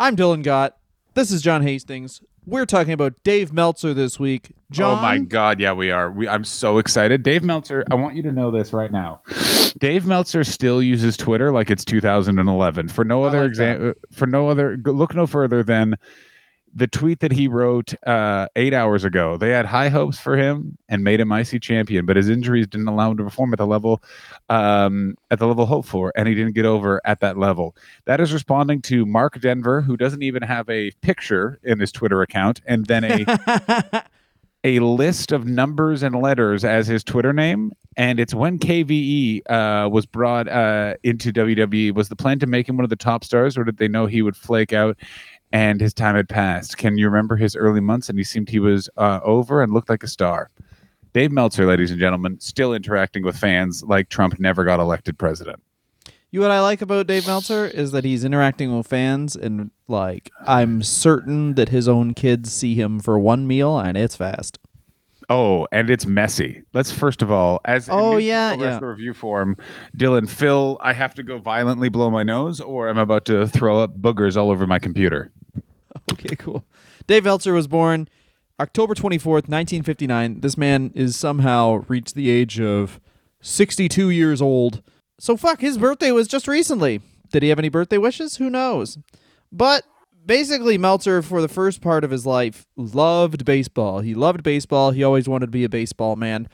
I'm Dylan Gott. This is John Hastings. We're talking about Dave Meltzer this week. John, Oh my God, yeah, we are. We, I'm so excited. Dave Meltzer, I want you to know this right now. Dave Meltzer still uses Twitter like it's 2011 for no other like example. For no other, look no further than the tweet that he wrote uh, eight hours ago. They had high hopes for him and made him IC champion, but his injuries didn't allow him to perform at the level um, at the level hoped for, and he didn't get over at that level. That is responding to Mark Denver, who doesn't even have a picture in his Twitter account, and then a a list of numbers and letters as his Twitter name. And it's when KVE uh, was brought uh, into WWE. Was the plan to make him one of the top stars, or did they know he would flake out and his time had passed? Can you remember his early months? And he seemed he was uh, over and looked like a star. Dave Meltzer, ladies and gentlemen, still interacting with fans like Trump never got elected president. You what I like about Dave Meltzer is that he's interacting with fans and like I'm certain that his own kids see him for one meal and it's fast. Oh, and it's messy. Let's first of all, as Oh, yeah, yeah. the review form, Dylan, Phil, I have to go violently blow my nose, or I'm about to throw up boogers all over my computer. Okay, cool. Dave Meltzer was born October 24th, 1959. This man is somehow reached the age of 62 years old. So fuck, his birthday was just recently. Did he have any birthday wishes? Who knows? But basically Meltzer for the first part of his life loved baseball. He loved baseball. He always wanted to be a baseball man.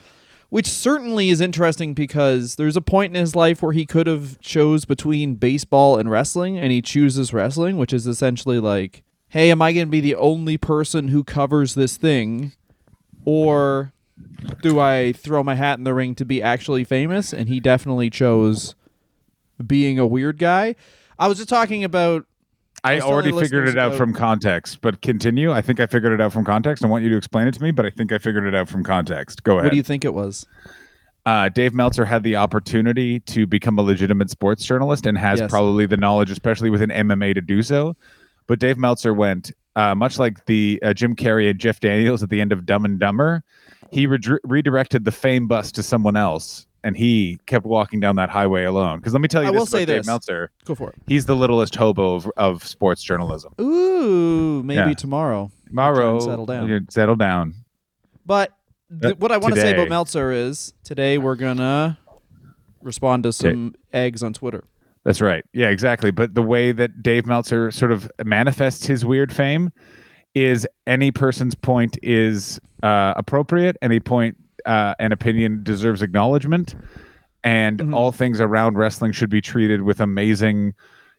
Which certainly is interesting because there's a point in his life where he could have chose between baseball and wrestling and he chooses wrestling, which is essentially like, hey, am I going to be the only person who covers this thing or do I throw my hat in the ring to be actually famous? And he definitely chose being a weird guy. I was just talking about I already figured it out about- from context, but continue. I think I figured it out from context. I want you to explain it to me, but I think I figured it out from context. Go ahead. what do you think it was? uh, Dave Meltzer had the opportunity to become a legitimate sports journalist and has Yes. probably the knowledge, especially within MMA, to do so. But Dave Meltzer went uh, much like the uh, Jim Carrey and Jeff Daniels at the end of Dumb and Dumber. He redr redirected the fame bus to someone else, and he kept walking down that highway alone. Because let me tell you I this will say Dave this. Meltzer: Go for it. he's the littlest hobo of, of sports journalism. Ooh, maybe Yeah. tomorrow. Tomorrow, settle down. you Settle down. But th- Uh, what I want to say about. Meltzer is today we're gonna respond to some eggs on Twitter. That's right. Yeah, exactly. But the way that Dave Meltzer sort of manifests his weird fame is any person's point is uh, appropriate, any point uh, and opinion deserves acknowledgement, and Mhm. all things around wrestling should be treated with amazing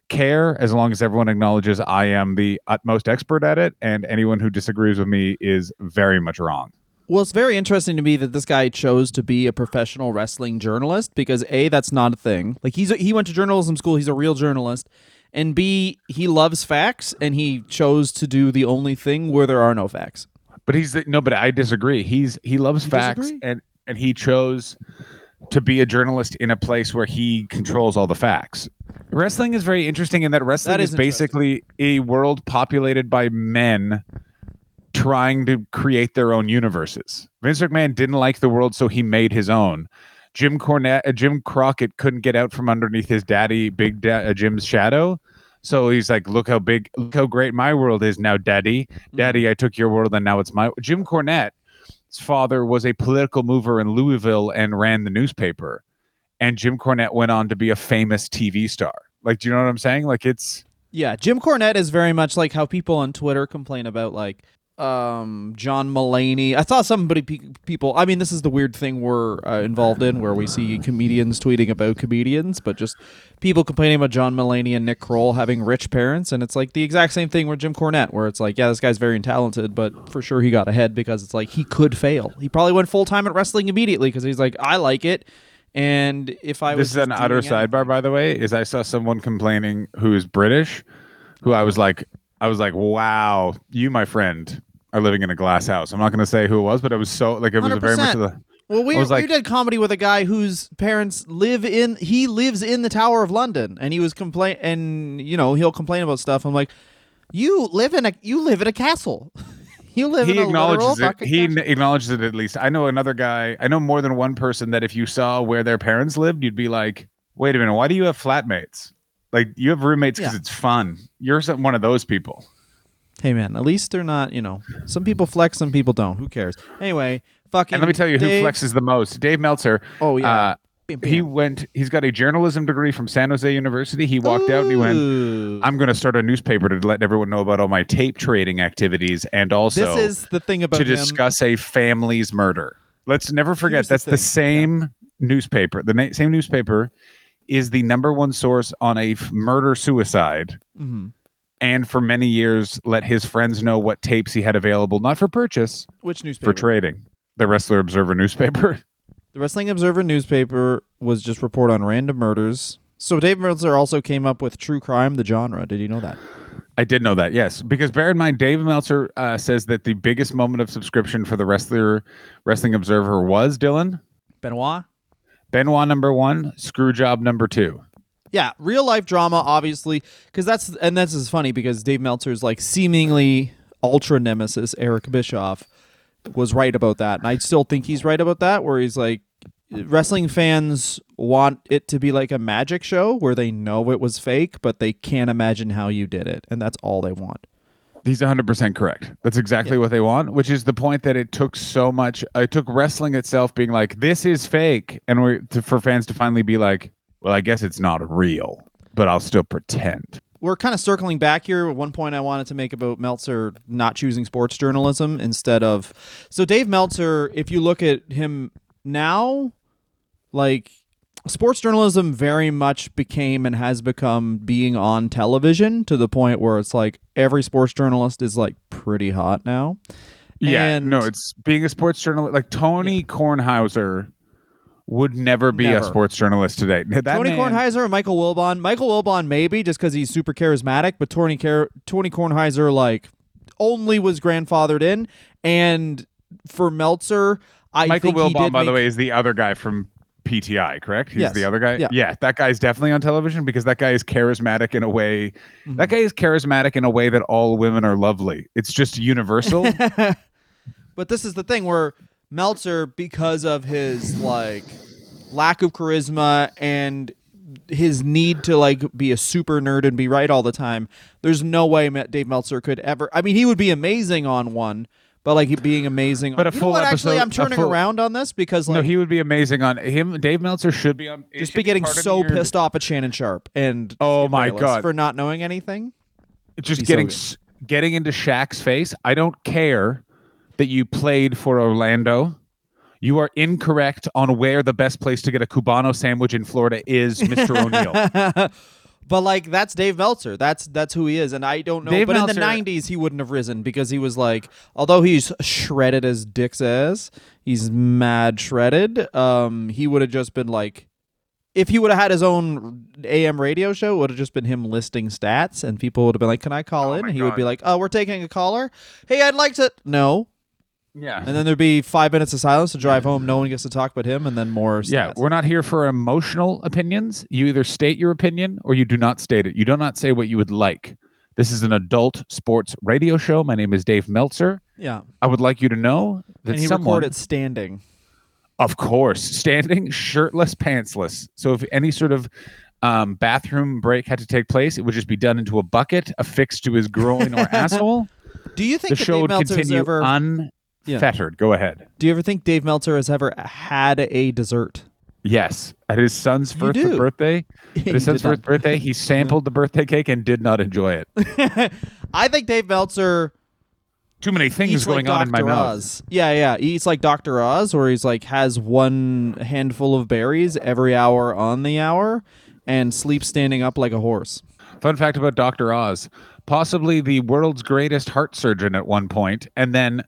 care as long as everyone acknowledges I am the utmost expert at it, and anyone who disagrees with me is very much wrong. Well, it's very interesting to me that this guy chose to be a professional wrestling journalist because a that's not a thing. Like he's a, he went to journalism school. He's a real journalist, and b he loves facts and he chose to do the only thing where there are no facts. But he's no, but I disagree. He's he loves You facts disagree? and and he chose to be a journalist in a place where he controls all the facts. Wrestling is very interesting in that wrestling That is is basically a world populated by men trying to create their own universes. Vince McMahon didn't like the world, so he made his own. Jim Cornette, uh, Jim Crockett couldn't get out from underneath his daddy, Big da- uh, Jim's shadow. So he's like, "Look how big, look how great my world is now, Daddy. Daddy, mm-hmm. I took your world, and now it's my." Jim Cornette's father was a political mover in Louisville and ran the newspaper, and Jim Cornette went on to be a famous TV star. Like, do you know what I'm saying? Like, it's Yeah, Jim Cornette is very much like how people on Twitter complain about like um John Mulaney. I saw somebody pe- people. I mean, this is the weird thing we're uh, involved in, where we see comedians tweeting about comedians, but just people complaining about John Mulaney and Nick Kroll having rich parents, and it's like the exact same thing with Jim Cornette, where it's like, yeah, this guy's very talented, but for sure he got ahead because it's like he could fail. He probably went full time at wrestling immediately because he's like, I like it. And if I was this is an utter sidebar, by the way. Is I saw someone complaining who is British, who I was like, I was like, wow, you, my friend, are living in a glass house. I'm not going to say who it was, but it was so like it was a very much of the. Well, we, we like- did comedy with a guy whose parents live in. He lives in the Tower of London, and he was complain, and you know he'll complain about stuff. I'm like, you live in a you live in a castle. you live He in a literal acknowledges it. He n- acknowledges it at least. I know another guy. I know more than one person that if you saw where their parents lived, you'd be like, "Wait a minute, why do you have flatmates?" Like you have roommates because Yeah. it's fun. You're one of those people. Hey man, at least they're not. You know, some people flex, some people don't. Who cares? Anyway, fucking. And let me tell you Dave- who flexes the most. Dave Meltzer. Oh yeah. Uh, Bam, he went. He's got a journalism degree from San Jose University. He walked out and he went. I'm going to start a newspaper to let everyone know about all my tape trading activities and also this is the thing about to him. discuss a family's murder. Let's never forget Here's that's the, thing, same newspaper. The na- same newspaper is the number one source on a f- murder suicide. Mhm. And for many years, let his friends know what tapes he had available, not for purchase, Which newspaper? for trading. The Wrestler Observer newspaper. The Wrestling Observer newspaper was just report on random murders. So Dave Meltzer also came up with true crime, the genre. Did you know that? I did know that, yes. Because bear in mind, Dave Meltzer uh, says that the biggest moment of subscription for the Wrestler Wrestling Observer was Dylan. Benoit. Benoit number one, Screwjob number two. Yeah, real life drama, obviously, because that's and this is funny because Dave Meltzer's like seemingly ultra nemesis Eric Bischoff was right about that, and I still think he's right about that. Where he's like, wrestling fans want it to be like a magic show where they know it was fake, but they can't imagine how you did it, and that's all they want. He's 100% correct. That's exactly what they want, which is the point that it took so much. It took wrestling itself being like, this is fake. And we to, for fans to finally be like, well, I guess it's not real, but I'll still pretend. we're kind of circling back here. One point, I wanted to make about Meltzer not choosing sports journalism instead of. So Dave Meltzer, if you look at him now, like sports journalism very much became and has become being on television to the point where it's like every sports journalist is like pretty hot now. Yeah. And- no, it's being a sports journalist. Like Tony Kornheiser would never be Never. a sports journalist today. That Tony man- Kornheiser and Michael Wilbon. Michael Wilbon maybe just because he's super charismatic, but Tony Car- Tony Kornheiser like only was grandfathered in, and for Meltzer, I Michael think he Wilbon, did by the way, is the other guy from PTI, correct? He's Yes. the other guy. Yeah. that guy's definitely on television because that guy is charismatic in a way. Mm-hmm. That guy is charismatic in a way that all women are lovely. It's just universal. But this is the thing where Meltzer, because of his like lack of charisma and his need to like be a super nerd and be right all the time, there's no way Dave Meltzer could ever. I mean, he would be amazing on one, but like being amazing. But on, a full what, Actually, episode- I'm turning full- around on this because no, he would be amazing on him. Dave Meltzer should be on. just be getting so your- pissed off at Shannon Sharpe and Oh my God. for not knowing anything. just be so getting getting into Shaq's face. I don't care that you played for Orlando. You are incorrect on where the best place to get a Cubano sandwich in Florida is, Mr. O'Neill. But like that's Dave Meltzer. That's that's who he is, and I don't know. Dave but in the '90s, he wouldn't have risen because he was like, although he's shredded as Dick says, he's mad shredded. Um, he would have just been like, if he would have had his own AM radio show, it would have just been him listing stats, and people would have been like, "Can I call Oh in?" my And he would be like, "Oh, we're taking a caller. Hey, I'd like to." No, Yeah. and then there'd be five minutes of silence to drive home. No one gets to talk but him, and then more. Yeah, stats. we're not here for emotional opinions. You either state your opinion or you do not state it. You do not say what you would like. This is an adult sports radio show. My name is Dave Meltzer. yeah. I would like you to know that And he someone, recorded standing. of course, standing, shirtless, pantsless. So if any sort of um, bathroom break had to take place, it would just be done into a bucket affixed to his groin or asshole. Do you The think that show Dave would Meltzer's continue ever? Unfettered. Go ahead. Do you ever think Dave Meltzer has ever had a dessert? Yes, at his son's You first do. birthday, at He his son's first birthday, he sampled the birthday cake and did not enjoy it. I think Dave Meltzer Too many things eats going like on in my Dr. mouth. Yeah, yeah. He eats like Dr. Oz, where he's like has one handful of berries every hour on the hour and sleeps standing up like a horse. Fun fact about Dr. Oz possibly the world's greatest heart surgeon at one point, and then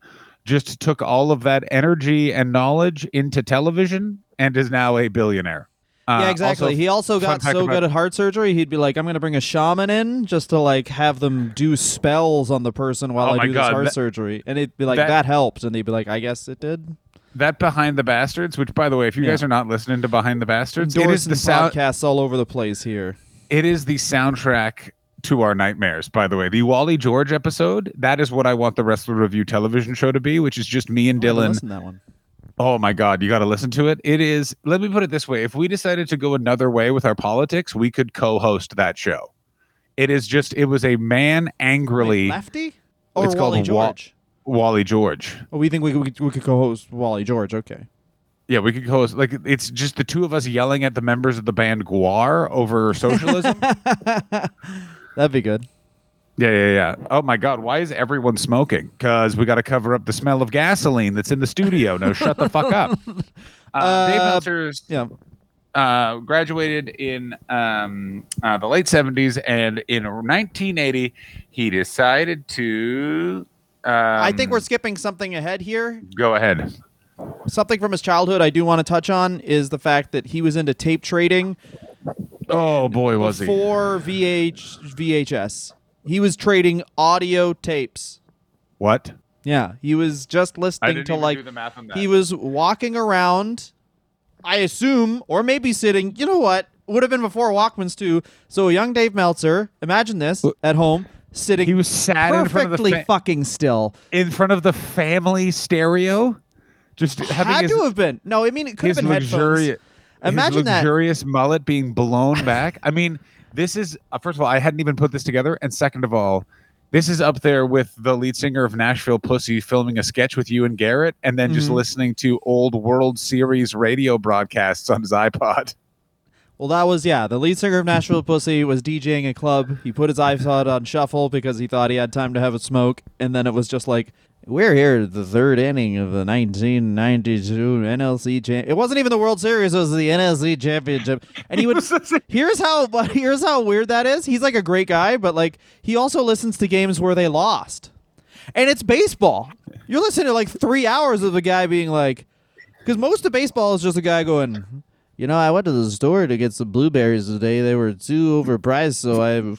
just took all of that energy and knowledge into television and is now a billionaire. Uh, yeah, exactly. also- he also got so good at heart surgery, he'd be like, "I'm going to bring a shaman in just to like have them do spells on the person while Oh I do God, this heart that- surgery," and it'd be like, that- "That helped," and they'd be like, "I guess it did." that Behind the Bastards, which by the way, if you Yeah. guys are not listening to Behind the Bastards, it is the sound. podcasts all over the place here. It is the soundtrack to our nightmares. By the way, the Wally George episode. That is what I want the Wrestler Review television show to be, which is just me and Dylan listened to that one. Oh my God, you got to listen to it. It is, let me put it this way if we decided to go another way with our politics, we could co host that show. It is just, it was a man angrily, Wait, Lefty or It's called Wally wa- George? Wally George. oh, we think we could, we could co-host Wally George. Okay. Yeah, we could co host. Like, it's just the two of us yelling at the members of the band Gwar over socialism. That'd be good. Yeah, yeah, yeah. Oh my God, why is everyone smoking? Because we got to cover up the smell of gasoline that's in the studio. No, shut the fuck up. Uh, Dave Uh, Meltzer's Yeah. uh, graduated in um, uh, the late 70s, and in 1980, he decided to. Um, I think we're skipping something ahead here. Go ahead. Something from his childhood I do want to touch on is the fact that he was into tape trading Oh boy, was he? before VH VHS. He was trading audio tapes. What? Yeah, he was just I listening didn't to even like do the math on that. he was walking around. I assume, or maybe sitting. You know what? Would have been before Walkmans too. So a young Dave Meltzer, imagine this uh, at home, sitting He was sat in front of the perfectly fa- fucking still. in front of the family stereo, just having Had his, to have been. No, I mean it could have his been headphones. luxurious, Imagine that. luxurious mullet being blown back. I mean, this is uh, first of all, I hadn't even put this together, and second of all, this is up there with the lead singer of Nashville Pussy filming a sketch with you and Garrett, and then just Mhm. listening to old World Series radio broadcasts on his iPod. Well, that was yeah. The lead singer of Nashville Pussy was DJing a club. He put his iPod on shuffle because he thought he had time to have a smoke, and then it was just like, "We're here at the third inning of the 1992 NLC champ." It wasn't even the World Series; it was the NLC championship. And he would. here's how. Here's how weird that is. He's like a great guy, but like he also listens to games where they lost, and it's baseball. You're listening to like three hours of the guy being like, because most of baseball is just a guy going. You know, I went to the store to get some blueberries today. They were too overpriced, so I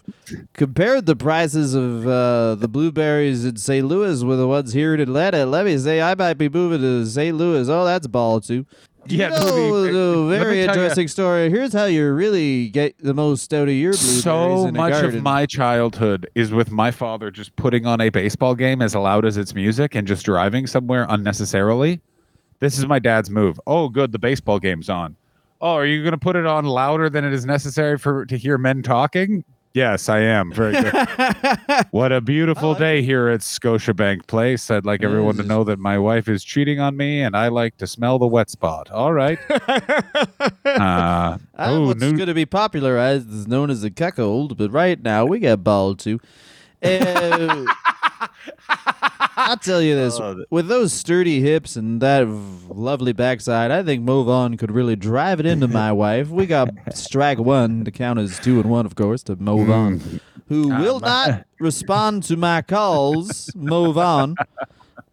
compared the prices of uh, the blueberries in St. Louis with the ones here in Atlanta. Let me say, I might be moving to St. Louis. Oh, that's ball too. Yeah, you know, be- the let me very interesting story. Here's how you really get the most out of your blueberries So in a much garden. of my childhood is with my father just putting on a baseball game as loud as its music and just driving somewhere unnecessarily. This is my dad's move. Oh, good, the baseball game's on. Oh, are you going to put it on louder than it is necessary for to hear men talking? Yes, I am. Very good. what a beautiful day here at Scotiabank Place. I'd like everyone to know that my wife is cheating on me and I like to smell the wet spot. All right. Uh, oh, what's new, going to be popularized is known as a cuckold, but right now we got ball too. Uh, I'll tell you this: Oh, with those sturdy hips and that v- lovely backside, I think Mo Vaughn could really drive it into my wife. We got strike one to count as two and one, of course, to Mo Vaughn, who Ah, will my- not respond to my calls. Mo Vaughn.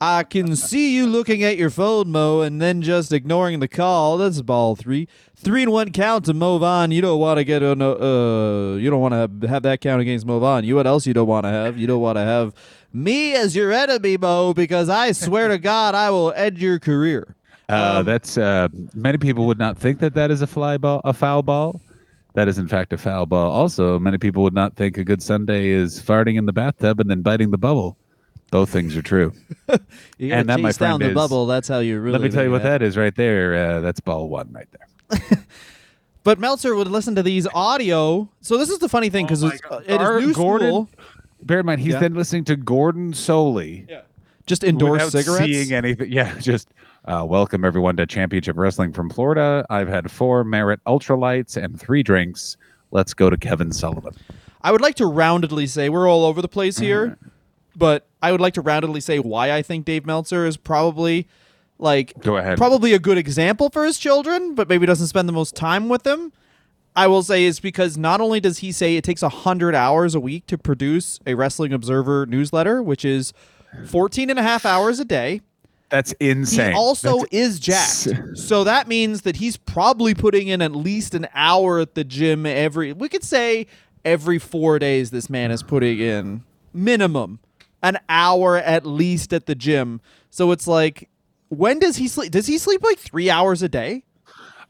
I can see you looking at your phone, Mo, and then just ignoring the call. That's ball three. Three and one count to Mo Vaughn. You don't want to get on. Uh, you don't want to have, have that count against Mo Vaughn. You what else you don't want to have? You don't want to have me as your enemy, Mo, because I swear to God, I will end your career. Uh, Um, that's uh, many people would not think that that is a fly ball, a foul ball. That is in fact a foul ball. Also, many people would not think a good Sunday is farting in the bathtub and then biting the bubble. Both things are true. You And that, my chase down the is- bubble. That's how you really. Let me tell you what that is right there. Uh, that's ball one right there. But Meltzer would listen to these audio. So this is the funny thing because Oh it's God. uh, at Our his new Gordon- school, Bear in mind, he's Yeah. then listening to Gordon Solie just endorse without cigarettes. seeing anything. Yeah, just uh, welcome everyone to Championship Wrestling from Florida. I've had four Merit Ultralights and three drinks. Let's go to Kevin Sullivan. I would like to roundedly say we're all over the place here, but I would like to roundedly say why I think Dave Meltzer is probably like Go ahead. probably a good example for his children, but maybe doesn't spend the most time with them. I will say is because not only does he say it takes 100 hours a week to produce a Wrestling Observer newsletter, which is 14 and a half hours a day, That's insane. he also That's- is jacked. so that means that he's probably putting in at least an hour at the gym every we could say every 4 days this man is putting in minimum an hour at least at the gym. So it's like when does he sleep? Does he sleep like 3 hours a day?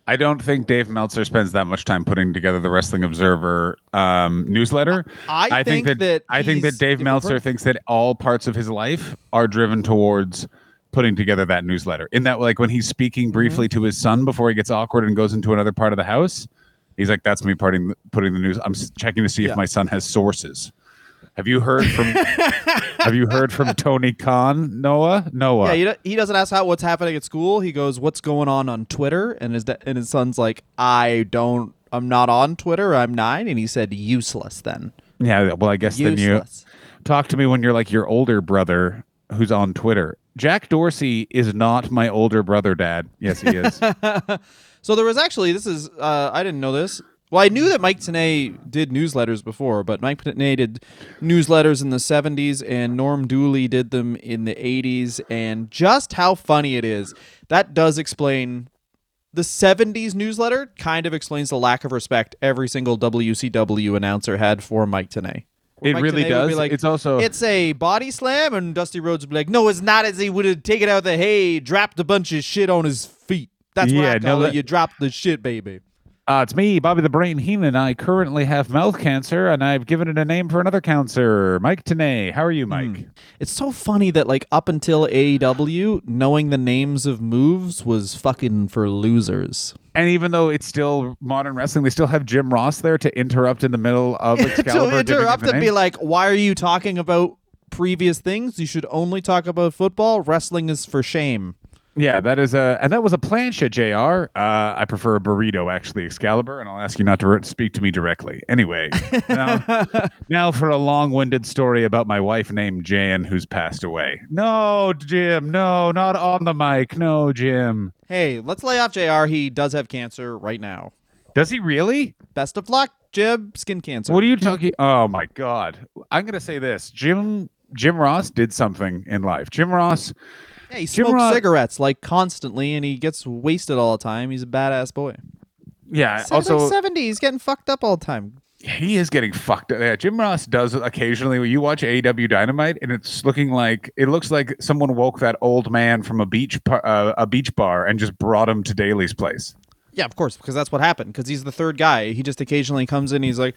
I don't think Dave Meltzer spends that much time putting together the Wrestling Observer um, newsletter. I, think, that, I think that Dave Meltzer different. thinks that all parts of his life are driven towards putting together that newsletter. In that, like when he's speaking briefly to his son before he gets awkward and goes into another part of the house, he's like, "That's me putting putting the news. I'm checking to see Yeah. if my son has sources." Have you heard from Have you heard from Tony Khan, Noah? Noah. Yeah, he, he doesn't ask how what's happening at school. He goes, "What's going on on Twitter?" And his da- and his son's like, "I don't. I'm not on Twitter. I'm nine. And he said, "Useless then. yeah. Well, I guess then you talk to me when you're like your older brother who's on Twitter. Jack Dorsey is not my older brother, Dad. Yes, he is. So there was actually this is uh, I didn't know this. Well, I knew that Mike Tenay did newsletters before, but Mike Tenay did newsletters in the 70s and Norm Dooley did them in the 80s and just how funny it is. That does explain the 70s newsletter kind of explains the lack of respect every single WCW announcer had for Mike Tenay. Where it Mike really Tenay does. like, it's also it's a body slam, and Dusty Rhodes would be like, "No, it's not." As he would have taken out the hay, dropped a bunch of shit on his feet. That's what Yeah, I no, call it. that- You dropped the shit, baby. Uh, it's me, Bobby the Brain Heenan. I currently have mouth cancer, and I've given it a name for another cancer. Mike Tenay. How are you, Mike? It's so funny that like up until AEW, knowing the names of moves was fucking for losers. And even though it's still modern wrestling, they still have Jim Ross there to interrupt in the middle of Excalibur. to interrupt and be like, "Why are you talking about previous things? You should only talk about football. Wrestling is for shame." Yeah, that is a, and that was a plancha, Jr. Uh, I prefer a burrito, actually, Excalibur, and I'll ask you not to speak to me directly. Anyway, now, now for a long-winded story about my wife named Jan, who's passed away. No, Jim, no, not on the mic. No, Jim. Hey, let's lay off Jr. He does have cancer right now. Does he really? Best of luck, Jim. Skin cancer. What are you talking? Oh my God! I'm gonna say this: Jim Jim Ross did something in life. Jim Ross, Yeah, he Jim smokes Ross- cigarettes like constantly, and he gets wasted all the time. He's a badass boy. yeah. He's Also, like seventy. He's getting fucked up all the time. he is getting fucked. up. Yeah, Jim Ross does occasionally. When you watch AEW Dynamite, and it's looking like it looks like someone woke that old man from a beach par- uh, a beach bar and just brought him to Daily's Place. Yeah, of course, because that's what happened. Because he's the third guy. He just occasionally comes in. He's like,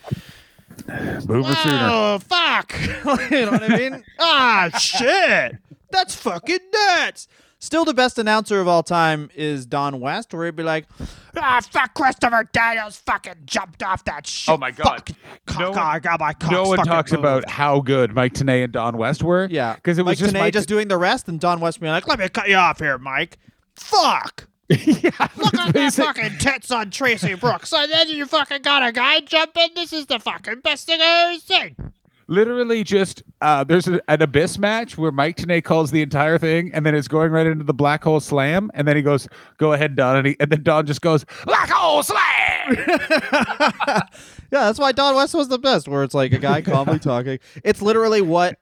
Boomer Sooner. "Oh fuck," you know what I mean? ah, shit, that's fucking nuts. Still, the best announcer of all time is Don West, where he'd be like, "Ah, fuck, Christopher Daniels fucking jumped off that shit." Oh my God. Fuck. No one- I got my No one talks moved." about how good Mike Tenay and Don West were. Yeah, because it was Mike just Tenay Mike just doing the rest, and Don West being like, "Let me cut you off here, Mike." Fuck. yeah, Look at that fucking tits on Traci Brooks, and then you fucking got a guy jump in. This is the fucking best thing I ever seen. Literally just uh, there's a, an abyss match where Mike Tenay calls the entire thing, and then it's going right into the black hole slam, and then he goes, "Go ahead, Don," and, he, and then Don just goes, "Black hole slam." yeah, that's why Don West was the best. Where it's like a guy calmly talking. It's literally what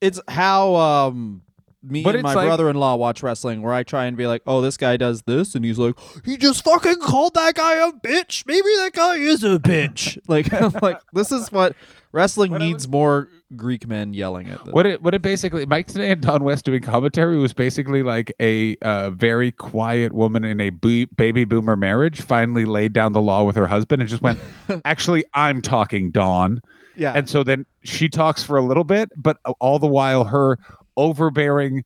it's how um me But and my like- brother-in-law watch wrestling. Where I try and be like, oh, this guy does this, and he's like, he just fucking called that guy a bitch. Maybe that guy is a bitch. like, I'm like this is what wrestling What I needs more Greek men yelling at. Them. what it what it basically Mike today and Don West doing commentary was basically like a uh, very quiet woman in a bo- baby boomer marriage finally laid down the law with her husband and just went, "Actually, I'm talking, Don." Yeah, And so then she talks for a little bit, but all the while her overbearing,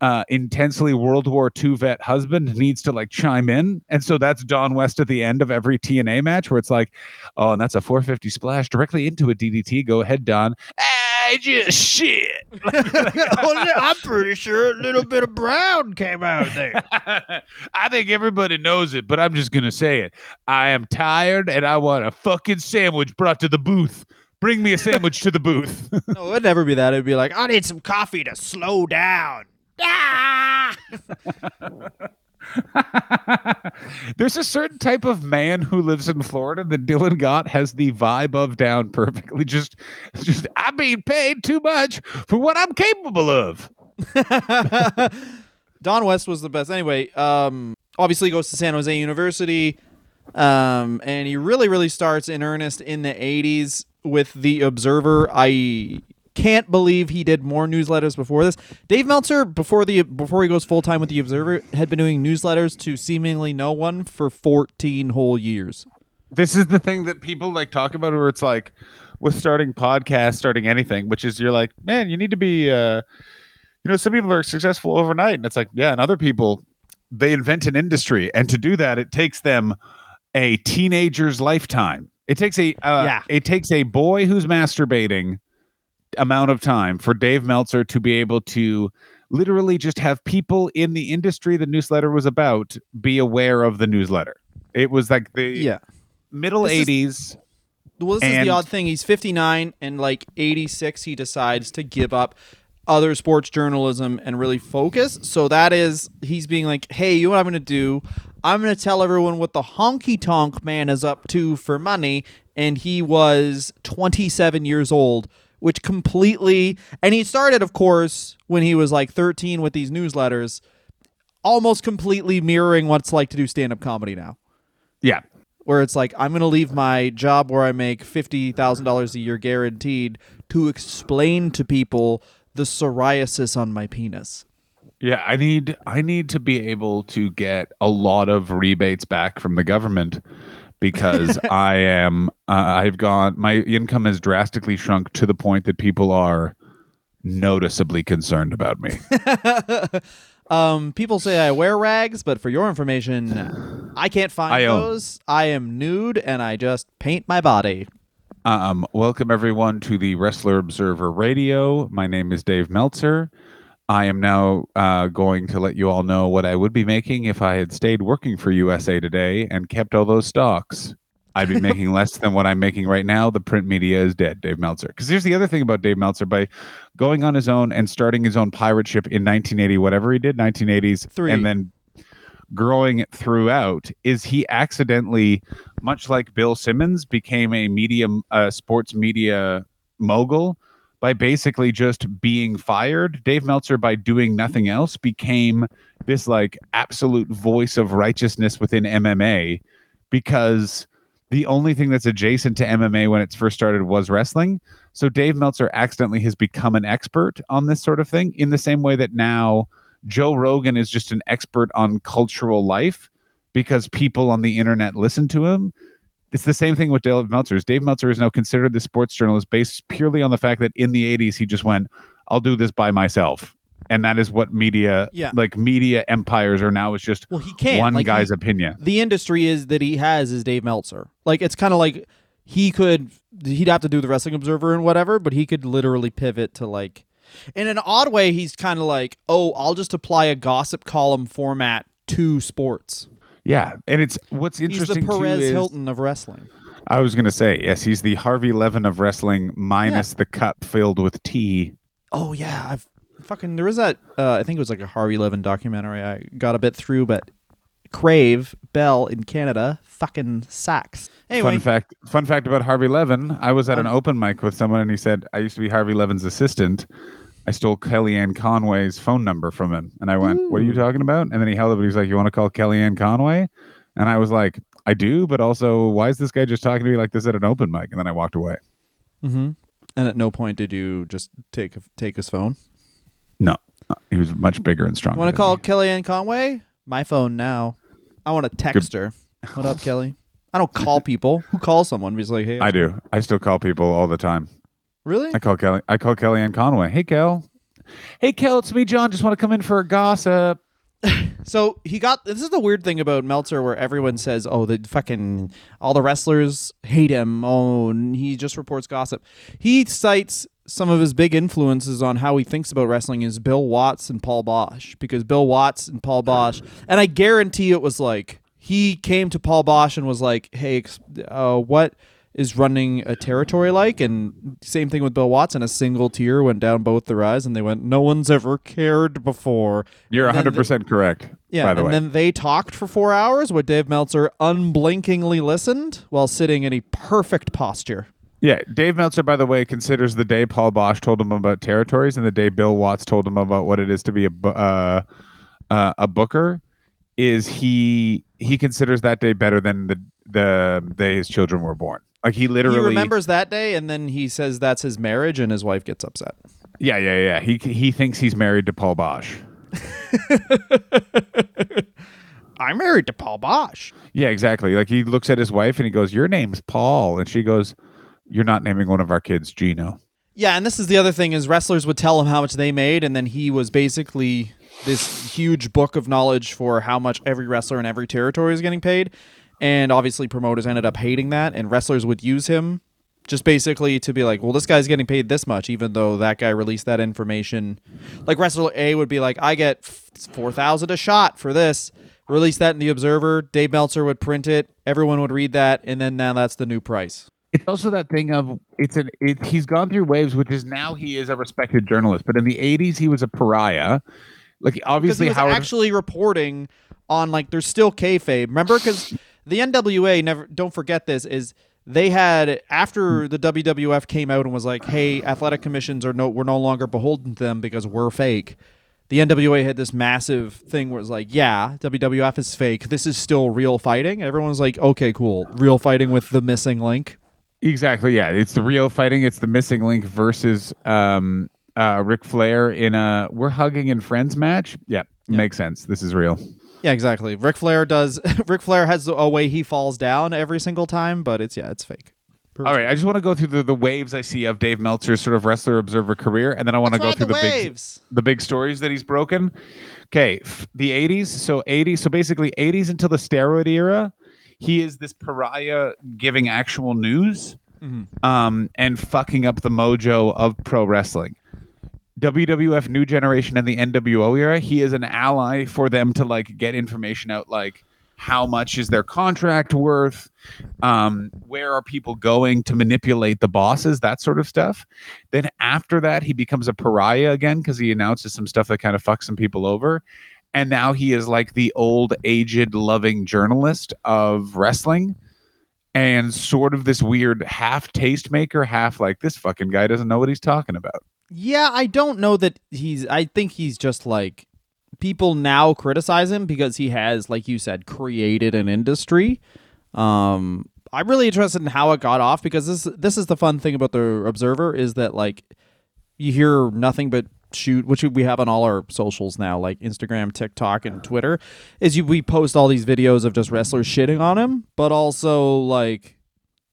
uh, intensely World War II vet husband needs to like chime in. And so that's Don West at the end of every TNA match where it's like, oh, and that's a 450 splash directly into a DDT. Go ahead, Don. I just shit. I'm pretty sure a little bit of brown came out there. I think everybody knows it, but I'm just gonna say it. I am tired and I want a fucking sandwich brought to the booth. Bring me a sandwich to the booth. No, it would never be that. It'd be like, I need some coffee to slow down. Ah! There's a certain type of man who lives in Florida that Dylan Gott has the vibe of down perfectly. Just, just I'm being paid too much for what I'm capable of. Don West was the best. Anyway, um, obviously he goes to San Jose University, um, and he really, really starts in earnest in the '80s with the Observer. I can't believe he did more newsletters before this. Dave Meltzer, before the before he goes full time with the Observer, had been doing newsletters to seemingly no one for 14 whole years. This is the thing that people like talk about, where it's like with starting podcasts, starting anything, which is you're like, man, you need to be. uh you know, some people are successful overnight, and it's like, yeah, and other people they invent an industry, and to do that, it takes them a teenager's lifetime. It takes a uh, Yeah. it takes a boy who's masturbating amount of time for Dave Meltzer to be able to literally just have people in the industry the newsletter was about be aware of the newsletter. It was like the Yeah. middle 80s. Well, this is the odd thing. He's 59 and like 86, he decides to give up other sports journalism and really focus. So that is, he's being like, hey, you know what I'm going to do? I'm going to tell everyone what the honky tonk man is up to for money. And he was 27 years old, which completely, and he started, of course, when he was like 13 with these newsletters, almost completely mirroring what it's like to do stand up comedy now Yeah. where it's like I'm going to leave my job where I make fifty thousand dollars a year guaranteed to explain to people the psoriasis on my penis. Yeah, I need I need to be able to get a lot of rebates back from the government because I am uh, I've gone my income has drastically shrunk to the point that people are noticeably concerned about me. um, people say I wear rags, but for your information, I can't find I own. those. I am nude and I just paint my body. Um, welcome everyone to the Wrestler Observer Radio. My name is Dave Meltzer. I am now uh, going to let you all know what I would be making if I had stayed working for USA Today and kept all those stocks. I'd be making less than what I'm making right now. The print media is dead, Dave Meltzer. Because here's the other thing about Dave Meltzer: by going on his own and starting his own pirate ship in 1980, whatever he did, 1980s, Three. and then growing throughout, is he accidentally, much like Bill Simmons, became a medium, uh, sports media mogul by basically just being fired. Dave Meltzer, by doing nothing else, became this like absolute voice of righteousness within MMA because the only thing that's adjacent to MMA when it first started was wrestling. So Dave Meltzer accidentally has become an expert on this sort of thing in the same way that now Joe Rogan is just an expert on cultural life because people on the internet listen to him. It's the same thing with Dave Meltzer. Dave Meltzer is now considered the sports journalist based purely on the fact that in the 80s he just went, I'll do this by myself. And that is what media, Yeah. like media empires are now is just Well, he can't. one Like, guy's he- opinion. the industry is that he has is Dave Meltzer. Like it's kind of like he could he'd have to do the Wrestling Observer and whatever, but he could literally pivot to like in an odd way he's kind of like, "Oh, I'll just apply a gossip column format to sports." Yeah, and it's what's interesting. He's the Perez is Hilton of wrestling. I was going to say yes, he's the Harvey Levin of wrestling minus the cup filled with tea. Oh yeah, I've fucking there was that uh, I think it was like a Harvey Levin documentary I got a bit through, but Crave Bell in Canada fucking sucks. Anyway, Fun fact fun fact about Harvey Levin, I was at an Um, open mic with someone and he said I used to be Harvey Levin's assistant. I stole Kellyanne Conway's phone number from him. And I went, What are you talking about? And then he held it, but he was like, You want to call Kellyanne Conway? And I was like, I do, but also why is this guy just talking to me like this at an open mic? And then I walked away. hmm and at no point did you just take take his phone. No. He was much bigger and stronger. Want to call me. Kellyanne Conway? My phone now. I want to text her. What up, Kelly? I don't call people. Who calls someone? He's like, hey, I do. I still call people all the time. Really? I call Kelly. I call Kellyanne Conway. Hey, Kel. Hey, Kel. It's me, John. Just want to come in for a gossip. So he got this is the weird thing about Meltzer where everyone says, "Oh, the fucking all the wrestlers hate him. Oh, he just reports gossip." He cites some of his big influences on how he thinks about wrestling is Bill Watts and Paul Boesch because Bill Watts and Paul Boesch, and I guarantee it was like he came to Paul Boesch and was like, "Hey, uh, what is running a territory like?" And same thing with Bill Watts, and a single tear went down both their eyes, and they went, "No one's ever cared before." You're 100% correct. Yeah, by the and way. then they talked for four hours where Dave Meltzer unblinkingly listened while sitting in a perfect posture. yeah. Dave Meltzer, by the way, considers the day Paul Boesch told him about territories and the day Bill Watts told him about what it is to be a uh, uh, a booker is he he considers that day better than the the day his children were born. Like he literally He remembers that day, and then he says that's his marriage, and his wife gets upset. Yeah, yeah, yeah. He he thinks he's married to Paul Boesch. I'm married to Paul Boesch. Yeah, exactly. Like he looks at his wife and he goes, "Your name's Paul," and she goes, "You're not naming one of our kids Gino." Yeah, and this is the other thing is wrestlers would tell him how much they made, and then he was basically this huge book of knowledge for how much every wrestler in every territory is getting paid. And obviously promoters ended up hating that and wrestlers would use him just basically to be like, well, this guy's getting paid this much, even though that guy released that information. Like wrestler A would be like, I get four thousand a shot for this. Release that in the Observer. Dave Meltzer would print it. Everyone would read that, and then now that's the new price. It's also that thing of it's an it, he's gone through waves, which is now he is a respected journalist. But in the '80s, he was a pariah. Like obviously, because he was Howard actually reporting on like there's still kayfabe. Remember, because the NWA never don't forget this is they had after the WWF came out and was like, "Hey, athletic commissions are no we're no longer beholden to them because we're fake." The NWA had this massive thing where it's like, "Yeah, WWF is fake. This is still real fighting." Everyone was like, "Okay, cool. Real fighting with the missing link." Exactly. Yeah, it's the real fighting. It's the missing link versus um uh Ric Flair in a we're hugging and friends match. Yeah, Yeah. makes sense. This is real. Yeah, exactly. Ric Flair does. Ric Flair has a way he falls down every single time, but it's yeah, it's fake. All right, I just want to go through the, the waves I see of Dave Meltzer's sort of wrestler observer career, and then I want to go through ride the, the big waves. the big stories that he's broken. Okay, f- the 80s, so 80s, so basically 80s until the steroid era, he is this pariah giving actual news Mhm. um, and fucking up the mojo of pro wrestling. WWF New Generation and the NWO era, he is an ally for them to like get information out like how much is their contract worth? Um where are people going to manipulate the bosses? That sort of stuff. Then after that he becomes a pariah again because he announces some stuff that kind of fucks some people over. And now he is like the old aged loving journalist of wrestling. And sort of this weird half tastemaker half like this fucking guy doesn't know what he's talking about Yeah, I don't know that he's. I think he's just like people now criticize him because he has, like you said, created an industry. Um, I'm really interested in how it got off because this this is the fun thing about the Observer is that like you hear nothing but shoot, which we have on all our socials now, like Instagram, TikTok, and Twitter. Is you we post all these videos of just wrestlers shitting on him, but also like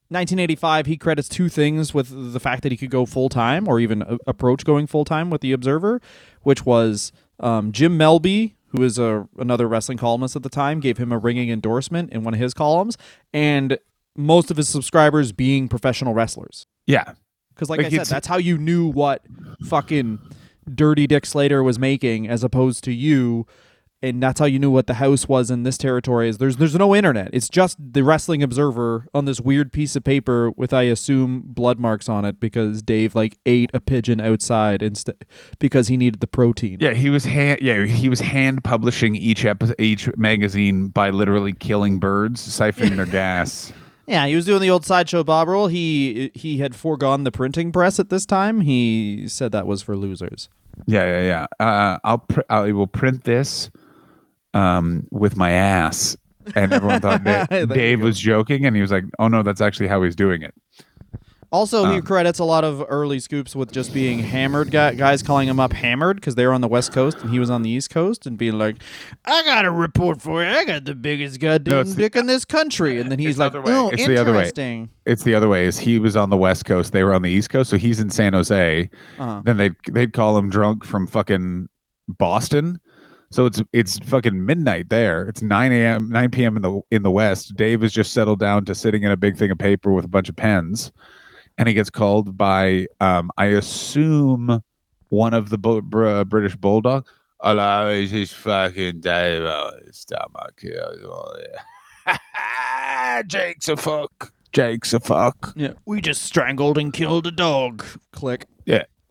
1985, he credits two things with the fact that he could go full time or even a- approach going full time with the Observer, which was um, Jim Melby, who is a another wrestling columnist at the time, gave him a ringing endorsement in one of his columns, and most of his subscribers being professional wrestlers. yeah Because, like, Like, I said, that's how you knew what fucking Dirty Dick Slater was making, as opposed to you. And that's how you knew what the house was in this territory. Is there's there's no internet. It's just the Wrestling Observer on this weird piece of paper with I assume blood marks on it because Dave like ate a pigeon outside instead because he needed the protein. Yeah, he was hand. Yeah, he was hand publishing each episode, each magazine by literally killing birds, siphoning their gas. Yeah, he was doing the old sideshow Bob roll. He he had foregone the printing press at this time. He said that was for losers. Yeah, yeah, yeah. Uh, I'll pr- I will print this um, with my ass, and everyone thought that Dave was joking, and he was like, "Oh no, that's actually how he's doing it." Also, he Um, credits a lot of early scoops with just being hammered guy, guys calling him up hammered because they were on the West Coast and he was on the East Coast and being like, "I got a report for you. I got the biggest goddamn the- dick in this country." And then he's the like, "Oh, It's the other way. It's the other way. Is he was on the West Coast, they were on the East Coast, so he's in San Jose. Uh-huh. Then they they'd call him drunk from fucking Boston. So it's it's fucking midnight there. It's nine a.m. nine p.m. in the in the West. Dave is just settled down to sitting in a big thing of paper with a bunch of pens, and he gets called by um, I assume one of the bu- br- British bulldog. Hello, is this fucking Dave? Oh, his stomach. Yeah. Jake's a fuck. Jake's a fuck. Yeah, we just strangled and killed a dog. Click.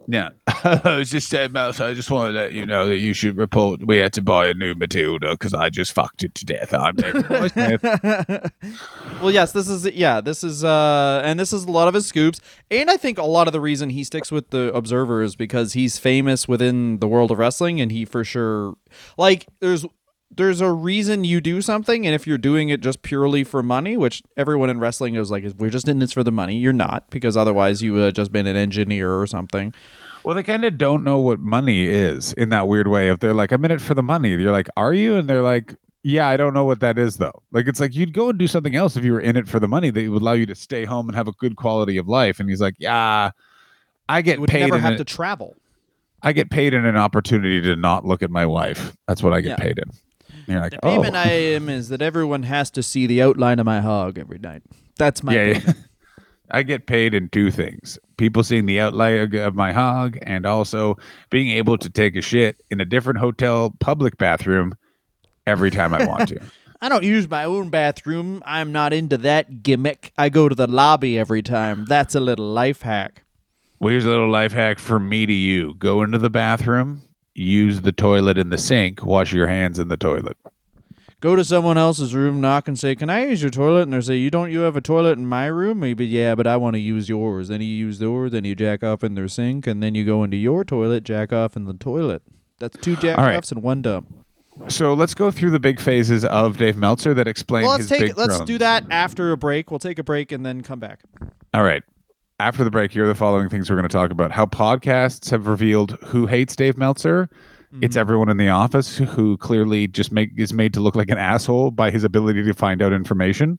Yeah. I was just saying, Mouse, I just want to let you know that you should report we had to buy a new Matilda because I just fucked it to death. I'm well, yes, this is yeah, this is uh, and this is a lot of his scoops, and I think a lot of the reason he sticks with the Observer is because he's famous within the world of wrestling, and he for sure like there's there's a reason you do something, and if you're doing it just purely for money, which everyone in wrestling is like, we're just in this for the money. You're not because otherwise you would have just been an engineer or something. Well, they kind of don't know what money is in that weird way. If they're like, I'm in it for the money, you're like, are you? And they're like, yeah, I don't know what that is though. Like, it's like you'd go and do something else if you were in it for the money that would allow you to stay home and have a good quality of life. And he's like, yeah, I get You would paid. never have a- to travel. I get paid in an opportunity to not look at my wife. That's what I get Yeah. paid in. You're like, The oh, payment I am is that everyone has to see the outline of my hog every night. That's my yeah, yeah. I get paid in two things: people seeing the outline of my hog, and also being able to take a shit in a different hotel public bathroom every time I want to. I don't use my own bathroom. I'm not into that gimmick. I go to the lobby every time. That's a little life hack. Well, here's a little life hack from me to you: go into the bathroom, use the toilet in the sink, wash your hands in the toilet. Go to someone else's room, knock and say, "Can I use your toilet?" And they say, "You don't. You have a toilet in my room." Maybe, yeah, but I want to use yours. Then you use yours. Then you jack off in their sink, and then you go into your toilet, jack off in the toilet. That's two jack right. offs and one dump. So let's go through the big phases of Dave Meltzer that explain Well, let's his take. big Let's groans. do that after a break. We'll take a break and then come back. All right. After the break, here are the following things we're going to talk about: how podcasts have revealed who hates Dave Meltzer. Mm-hmm. It's everyone in the office who clearly just make is made to look like an asshole by his ability to find out information.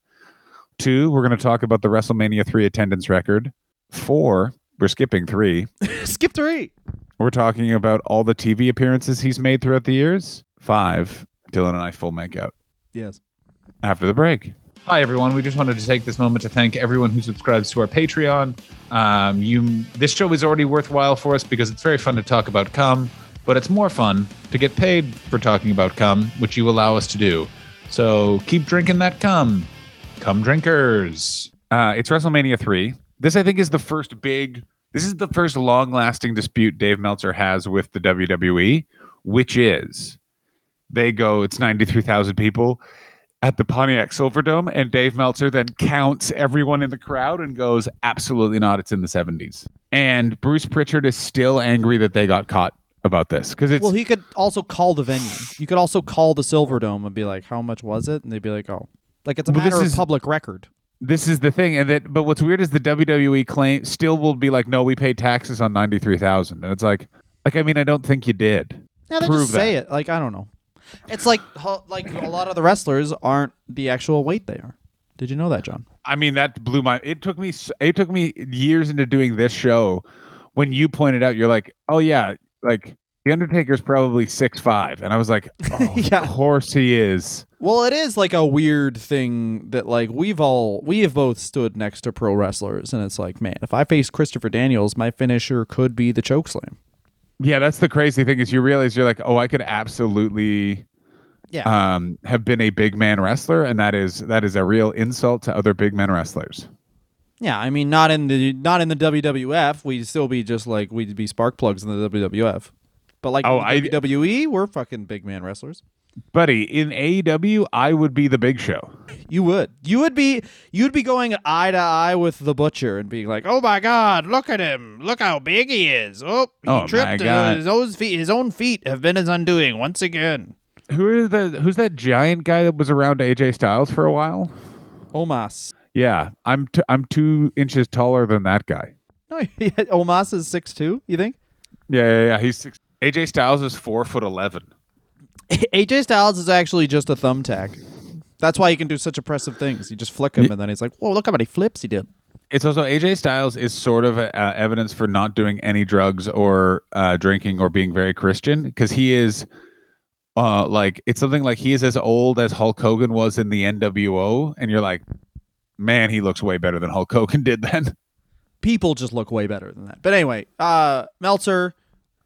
Two, we're going to talk about the WrestleMania three attendance record. Four, we're skipping three. Skip three. We're talking about all the TV appearances he's made throughout the years. Five, Dylan and I full make out Yes. after the break. Hi everyone. We just wanted to take this moment to thank everyone who subscribes to our Patreon. Um, you, this show is already worthwhile for us because it's very fun to talk about cum, but it's more fun to get paid for talking about cum, which you allow us to do. So keep drinking that cum, cum drinkers. Uh, it's WrestleMania three. This I think is the first big. This is the first long-lasting dispute Dave Meltzer has with the WWE, which is they go. It's ninety-three thousand people at the Pontiac Silverdome, and Dave Meltzer then counts everyone in the crowd and goes, "Absolutely not! It's in the seventies." And Bruce Pritchard is still angry that they got caught about this because it's Well, he could also call the venue. You could also call the Silverdome and be like, "How much was it?" And they'd be like, "Oh, like it's a Well, matter of is- public record." this is the thing and that but what's weird is the WWE claim still will be like no we paid taxes on 93,000 and it's like like I mean I don't think you did Yeah, they Prove just say it. Like I don't know. It's like like a lot of the wrestlers aren't the actual weight they are. Did you know that, John? I mean that blew my it took me it took me years into doing this show when you pointed out you're like oh yeah like the Undertaker's probably six five and I was like oh, Yeah. of course he is Well, it is like a weird thing that like we've all we have both stood next to pro wrestlers, and it's like, man, if I face Christopher Daniels, my finisher could be the chokeslam. Yeah that's the crazy thing is you realize you're like oh I could absolutely Yeah. um have been a big man wrestler and that is that is a real insult to other big men wrestlers Yeah, I mean, not in the not in the WWF. We'd still be just like we'd be spark plugs in the WWF. But like Oh, in I- WWE, we're fucking big man wrestlers. Buddy in AEW I would be the big show You would. You would be. You'd be going eye to eye with the butcher and being like, "Oh my God, look at him! Look how big he is! Oh, he Oh, tripped. uh, God. His own feet. His own feet have been his undoing once again." Who is the who's that giant guy that was around AJ Styles for a while? Omos. Yeah, I'm t- I'm two inches taller than that guy. No, Omos is six two. You think? Yeah, yeah, yeah. He's six. AJ Styles is four foot eleven. AJ Styles is actually just a thumbtack. That's why he can do such impressive things. You just flick him, and then he's like, "Whoa, look how many flips he did." It's also AJ Styles is sort of uh, evidence for not doing any drugs or uh, drinking or being very Christian because he is. Uh, like it's something like he is as old as Hulk Hogan was in the NWO, and you're like, man, he looks way better than Hulk Hogan did then. people just look way better than that. But anyway, uh, Meltzer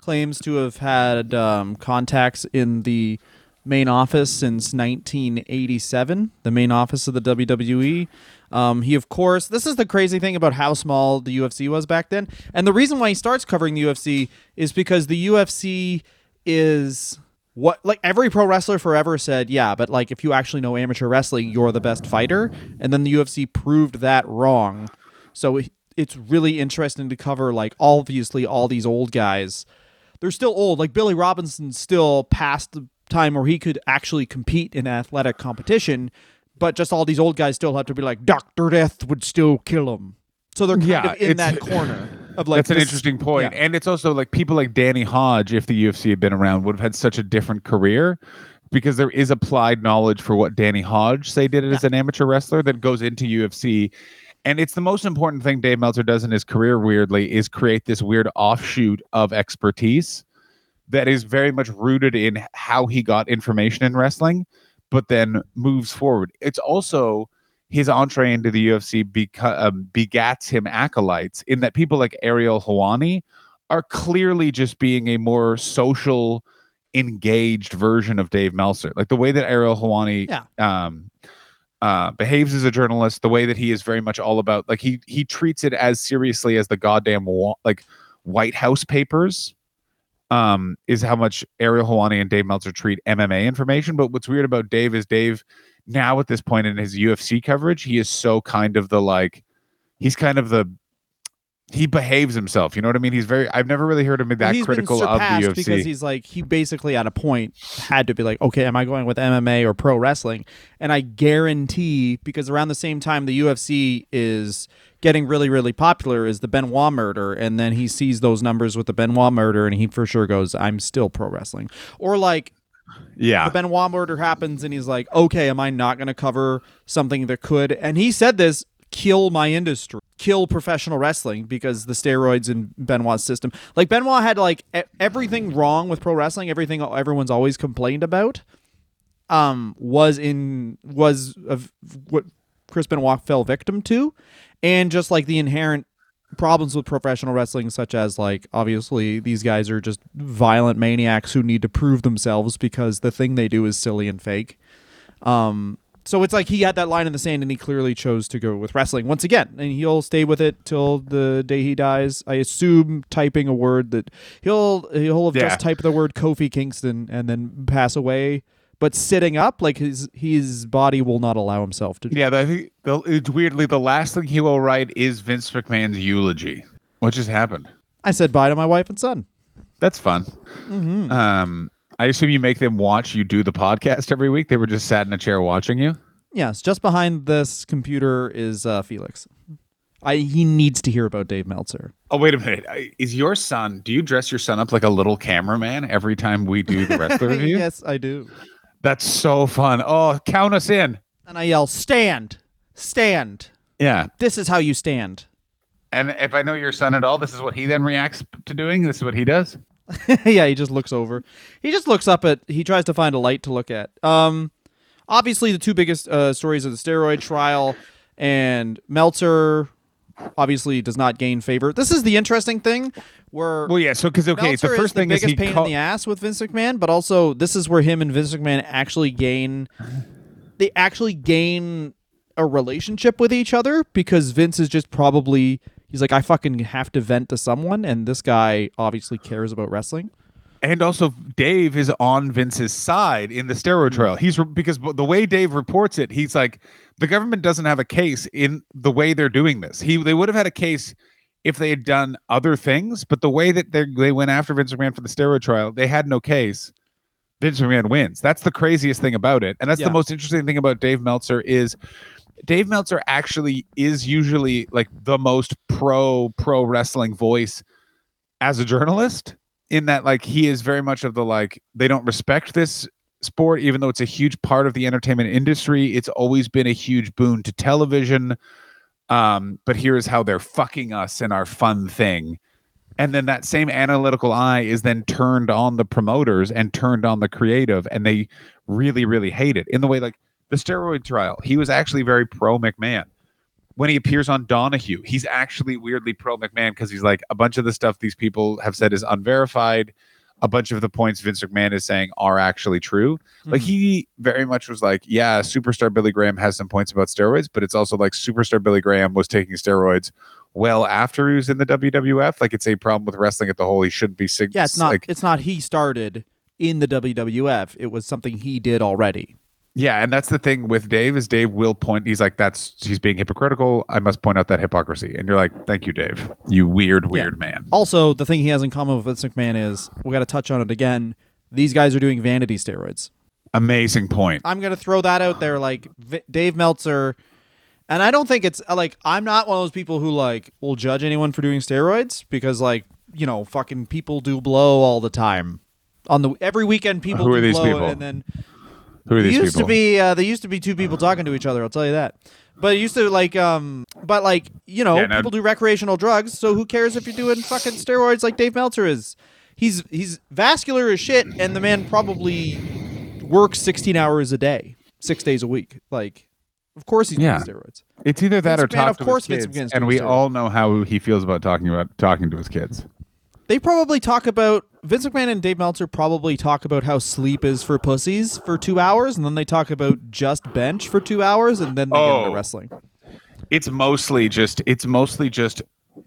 claims to have had um, contacts in the main office since 1987, the main office of the WWE. Um, he, of course, this is the crazy thing about how small the UFC was back then. And the reason why he starts covering the UFC is because the UFC is what like every pro wrestler forever said yeah but like if you actually know amateur wrestling you're the best fighter and then the ufc proved that wrong so it's really interesting to cover like obviously all these old guys they're still old like billy robinson's still past the time where he could actually compete in athletic competition but just all these old guys still have to be like dr death would still kill him so they're kind Yeah, of in that corner of like That's an interesting point. yeah. And it's also like people like Danny Hodge, if the UFC had been around, would have had such a different career because there is applied knowledge for what Danny Hodge say did it as an amateur wrestler that goes into UFC And it's the most important thing Dave Meltzer does in his career, weirdly, is create this weird offshoot of expertise that is very much rooted in how he got information in wrestling, but then moves forward. It's also his entree into the UFC beca- um, begats him acolytes in that people like Ariel Helwani are clearly just being a more social, engaged version of Dave Meltzer. Like the way that Ariel Helwani Yeah. um, uh, behaves as a journalist, the way that he is very much all about, like he he treats it as seriously as the goddamn wa- like White House papers. Um, is how much Ariel Helwani and Dave Meltzer treat MMA information. But what's weird about Dave is Dave now at this point in his UFC coverage, he is so kind of the like he's kind of the he behaves himself. You know what I mean? He's very I've never really heard him be that he's critical of the UFC. because he's like he basically at a point had to be like, okay, am I going with MMA or pro wrestling? And I guarantee because around the same time the UFC is getting really really popular is the Benoit murder, and then he sees those numbers with the Benoit murder, and he for sure goes, I'm still pro wrestling, or like yeah. the Benoit murder happens and he's like, okay, am I not going to cover something that could? And he said this kill my industry, kill professional wrestling because the steroids in Benoit's system. Like Benoit had like everything wrong with pro wrestling, everything everyone's always complained about. Um, was in was of what Chris Benoit fell victim to, and just like the inherent problems with professional wrestling such as like obviously these guys are just violent maniacs who need to prove themselves because the thing they do is silly and fake um so it's like he had that line in the sand and he clearly chose to go with wrestling once again and he'll stay with it till the day he dies i assume typing a word that he'll he'll have Yeah. just typed the word kofi kingston and then pass away but sitting up like his his body will not allow himself to Yeah, I think it's weirdly the last thing he will write is Vince McMahon's eulogy. What just happened? i said bye to my wife and son That's fun. mm-hmm. Um, I assume you make them watch you do the podcast every week. They were just sat in a chair watching you. Yes, just behind this computer is uh, Felix. I he needs to hear about Dave Meltzer. Oh wait a minute! Is your son? Do you dress your son up like a little cameraman every time we do the wrestler review? yes, I do. That's so fun. Oh, count us in. And I yell, "Stand! Stand! Yeah. This is how you stand." And if I know your son at all, this is what he then reacts to doing. This is what he does. yeah, he just looks over. He just looks up at. He tries to find a light to look at. Um, obviously the two biggest uh, stories are the steroid trial and Meltzer. Obviously, does not gain favor. This is the interesting thing, where Well, yeah. So because okay, Meltzer the first is the thing is biggest he pain call- in the ass with Vince McMahon, but also this is where him and Vince McMahon actually gain they actually gain a relationship with each other because Vince is just probably he's like I fucking have to vent to someone and this guy obviously cares about wrestling. And also, Dave is on Vince's side in the steroid mm-hmm. trial. He's re- because the way Dave reports it, he's like, the government doesn't have a case in the way they're doing this. He they would have had a case if they had done other things, but the way that they they went after Vince McMahon for the steroid trial, they had no case. Vince McMahon wins. That's the craziest thing about it, and that's Yeah. the most interesting thing about Dave Meltzer is. Dave Meltzer actually is usually like the most pro pro wrestling voice as a journalist in that like he is very much of the like they don't respect this sport even though it's a huge part of the entertainment industry. It's always been a huge boon to television. Um but here is how they're fucking us in our fun thing. And then that same analytical eye is then turned on the promoters and turned on the creative and they really really hate it. In the way like the steroid trial he was actually very pro mcmahon when he appears on Donahue, he's actually weirdly pro McMahon because he's like a bunch of the stuff these people have said is unverified. A bunch of the points Vince McMahon is saying are actually true. Like Mhm. he very much was like, yeah, superstar Billy Graham has some points about steroids, but it's also like superstar Billy Graham was taking steroids well after he was in the WWF. Like it's a problem with wrestling at the whole. He shouldn't be sig- Yeah, it's not like it's not he started in the WWF. It was something he did already. Yeah, and that's the thing with Dave is Dave will point. He's like, "That's he's being hypocritical. I must point out that hypocrisy." And you're like, "Thank you, Dave. You weird, weird man." Also, the thing he has in common with Vince McMahon is we got to touch on it again. These guys are doing vanity steroids. Amazing point. I'm gonna throw that out there. Like v- Dave Meltzer, and I don't think it's uh, like I'm not one of those people who like will judge anyone for doing steroids because like you know fucking people do blow all the time. On the every weekend, people Who do are these blow, people? and then Who are these used people? to be uh, there used to be two people talking to each other. I'll tell you that. But it used to like um but like, you know, Yeah, no- people do recreational drugs, so who cares if you're doing fucking steroids like Dave Meltzer is? He's he's vascular as shit and the man probably works 16 hours a day, 6 days a week. Like of course he's Yeah. doing steroids. It's either that Vince or McMahon, talk of to course his kids, and we steroids. all know how he feels about talking about talking to his kids. They probably talk about Vince McMahon and Dave Meltzer probably talk about how sleep is for pussies for 2 hours and then they talk about just bench for 2 hours and then they get into Oh. wrestling. It's mostly just it's mostly just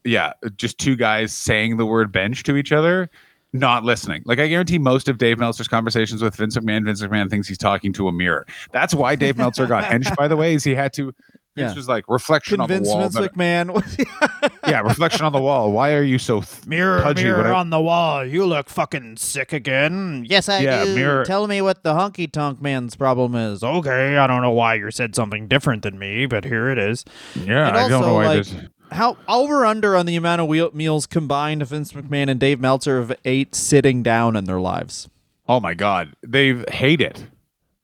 yeah, just two guys saying the word bench to each other, not listening. Like I guarantee most of Dave Meltzer's conversations with Vince McMahon, Vince McMahon thinks he's talking to a mirror. That's why Dave Meltzer got henched, by the way, is he had to Yeah. This was like reflection Convince on the wall. Vince McMahon yeah, reflection on the wall. Why are you so th- Mirror, pudgy when mirror I- on the wall. You look fucking sick again. Yes, I Yeah, do. mirror- Tell me what the honky tonk man's problem is. Okay, I don't know why you said something different than me, but here it is. Yeah, and I also, don't know why like, this. how over under on the amount of wheel, meals combined Vince McMahon and Dave Meltzer have ate sitting down in their lives. Oh my god, they hate it.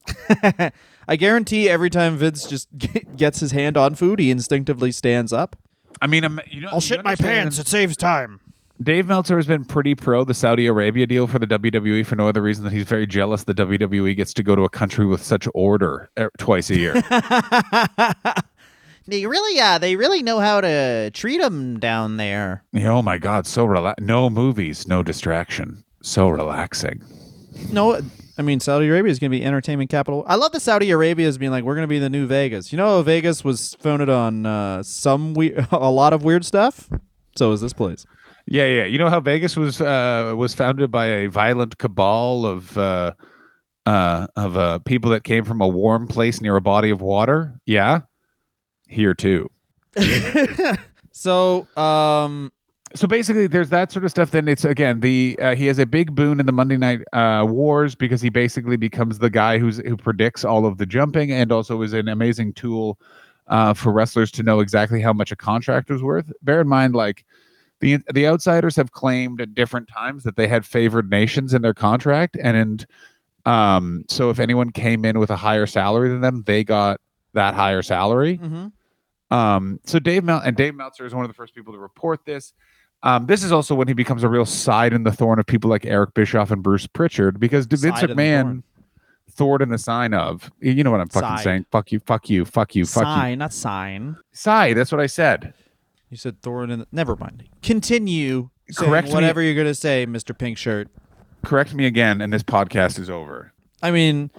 I guarantee every time Vince just gets his hand on food, he instinctively stands up. I mean, I'm, you know, I'll you shit my pants. It saves time. Dave Meltzer has been pretty pro the Saudi Arabia deal for the WWE for no other reason than he's very jealous the WWE gets to go to a country with such order uh, twice a year. They really, uh, they really know how to treat them down there. oh my God, so rela- no movies, no distraction, so relaxing. No, I mean Saudi Arabia is going to be entertainment capital. I love that Saudi Arabia is being like we're going to be the new Vegas. You know, Vegas was founded on uh, some we- a lot of weird stuff. So is this place. Yeah, yeah. You know how Vegas was uh, was founded by a violent cabal of uh, uh, of uh, people that came from a warm place near a body of water. Yeah, here too. So, um, so basically there's that sort of stuff then it's again the uh, he has a big boon in the monday night uh, wars because he basically becomes the guy who's who predicts all of the jumping and also is an amazing tool uh, for wrestlers to know exactly how much a contract was worth bear in mind like the the outsiders have claimed at different times that they had favored nations in their contract and and um so if anyone came in with a higher salary than them they got that higher salary mhm. um, so Dave Mel and Dave Meltzer is one of the first people to report this. Um, this is also when he becomes a real side in the thorn of people like Eric Bischoff and Bruce Pritchard because Vince Side McMahon, thorn. in the sign of. You know what I'm fucking Side. saying? Fuck you, fuck you, fuck you, fuck you. sign, not sign. Side. That's what I said. You said thorn in. The, never mind. Continue. Correct me- whatever you're going to say, Mister Pink Shirt. Correct me again, and this podcast is over. I mean,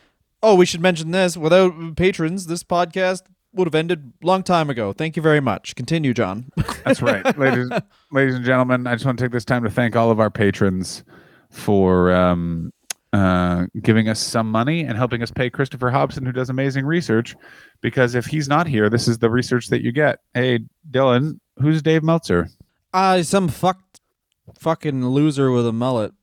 oh, we should mention this. Without patrons, this podcast would have ended long time ago. Thank you very much. Continue, John. That's right, ladies, ladies and gentlemen. I just want to take this time to thank all of our patrons for um, uh, giving us some money and helping us pay Christopher Hobson, who does amazing research. Because if he's not here, this is the research that you get. Hey, Dylan, who's Dave Meltzer? Uh, some fucked fucking loser with a mullet.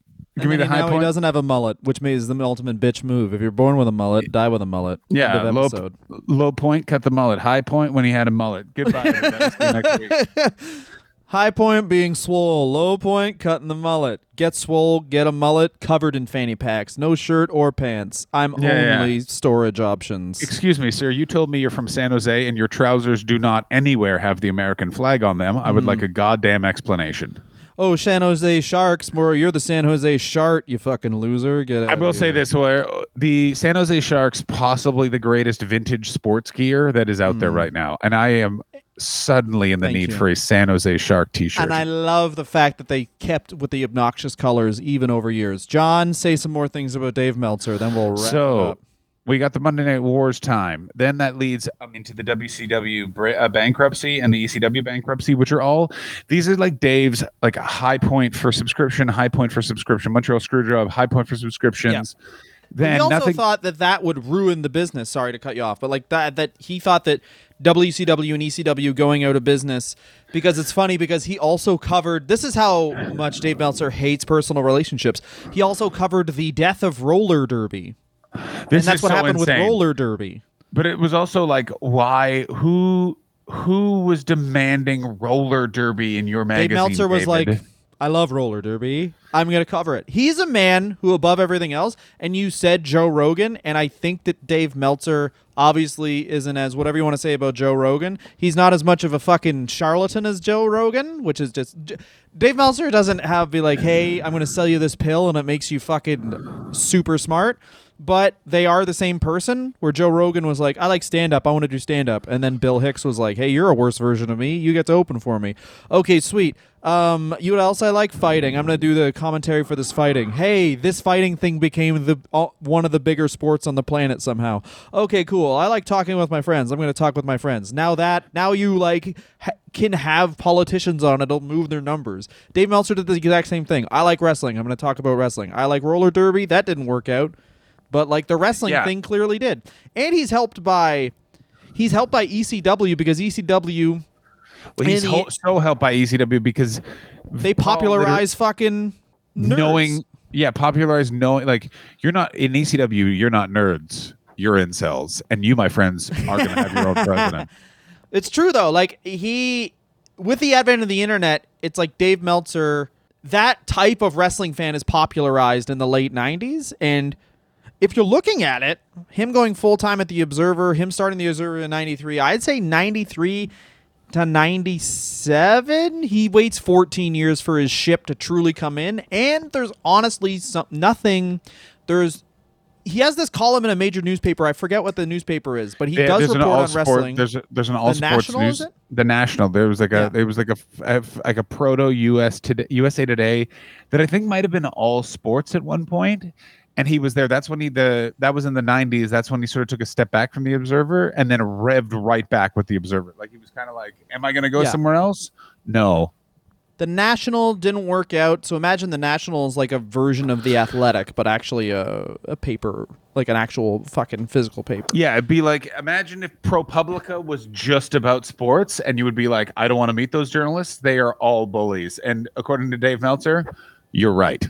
Give me the he- high now point. He doesn't have a mullet, which is the ultimate bitch move. If you're born with a mullet, die with a mullet. Yeah, End of low, episode. low point, cut the mullet. High point when he had a mullet. Goodbye. everybody. See you next week. High point being swole. Low point cutting the mullet. Get swole, get a mullet covered in fanny packs. No shirt or pants. I'm Yeah, yeah. only storage options. Excuse me, sir. You told me you're from San Jose and your trousers do not anywhere have the American flag on them. I would mm. like a goddamn explanation. Oh, San Jose Sharks. More, you're the San Jose Shark. You fucking loser. Get out I will say this: where the San Jose Sharks, possibly the greatest vintage sports gear that is out there mm. right now, and I am suddenly in the. Thank need you. for a San Jose Shark T-shirt. And I love the fact that they kept with the obnoxious colors even over years. John, say some more things about Dave Meltzer, then we'll wrap so up. We got the Monday Night Wars time. Then that leads um, into the WCW uh, bankruptcy and the ECW bankruptcy, which are all these are like Dave's like a high point for subscription, high point for subscription, Montreal Screwjob, high point for subscriptions. Then he also nothing. thought that that would ruin the business. Sorry to cut you off, but like that, that he thought that WCW and ECW going out of business because it's funny because he also covered. This is how much Dave Meltzer hates personal relationships. He also covered the death of roller derby, this and that's is what so happened insane. with roller derby. But it was also like, why? Who? Who was demanding roller derby in your magazine? Dave Meltzer was David? like, I love roller derby. I'm going to cover it. He's a man who, above everything else, and you said Joe Rogan, and I think that Dave Meltzer obviously isn't as whatever you want to say about Joe Rogan. He's not as much of a fucking charlatan as Joe Rogan, which is just. Dave Meltzer doesn't have be like, hey, I'm going to sell you this pill and it makes you fucking super smart. But they are the same person. Where Joe Rogan was like, I like stand up. I want to do stand up. And then Bill Hicks was like, Hey, you're a worse version of me. You get to open for me. Okay, sweet. Um, you know what else I like? Fighting. I'm gonna do the commentary for this fighting. Hey, this fighting thing became the uh, one of the bigger sports on the planet somehow. Okay, cool. I like talking with my friends. I'm gonna talk with my friends. Now that now you like ha- can have politicians on. It'll move their numbers. Dave Meltzer did the exact same thing. I like wrestling. I'm gonna talk about wrestling. I like roller derby. That didn't work out, but like the wrestling Yeah. thing clearly did. And he's helped by he's helped by ECW because ECW Well, he's he- so helped by ECW because they popularize fucking nerds. knowing yeah popularize knowing like you're not in ECW you're not nerds you're incels and you my friends are gonna have your own president It's true though. Like he, with the advent of the internet, it's like Dave Meltzer. That type of wrestling fan is popularized in the late '90s, and if you're looking at it, him going full time at the Observer, him starting the Observer in '93, I'd say '93 to 97 he waits 14 years for his ship to truly come in and there's honestly some, nothing there's he has this column in a major newspaper i forget what the newspaper is but he Yeah, does report on sport wrestling there's a, there's an all sports National, news it? the national there was like a Yeah. there was like a, f- a f- like a proto us today usa today that i think might have been all sports at one point and he was there that's when he the that was in the 90s that's when he sort of took a step back from the observer and then revved right back with the observer like he was kind of like am i going to go Yeah. somewhere else no The National didn't work out, so imagine the National is like a version of the Athletic, but actually a, a paper, like an actual fucking physical paper. Yeah, it'd be like imagine if ProPublica was just about sports, and you would be like, I don't want to meet those journalists. They are all bullies. And according to Dave Meltzer, you're right.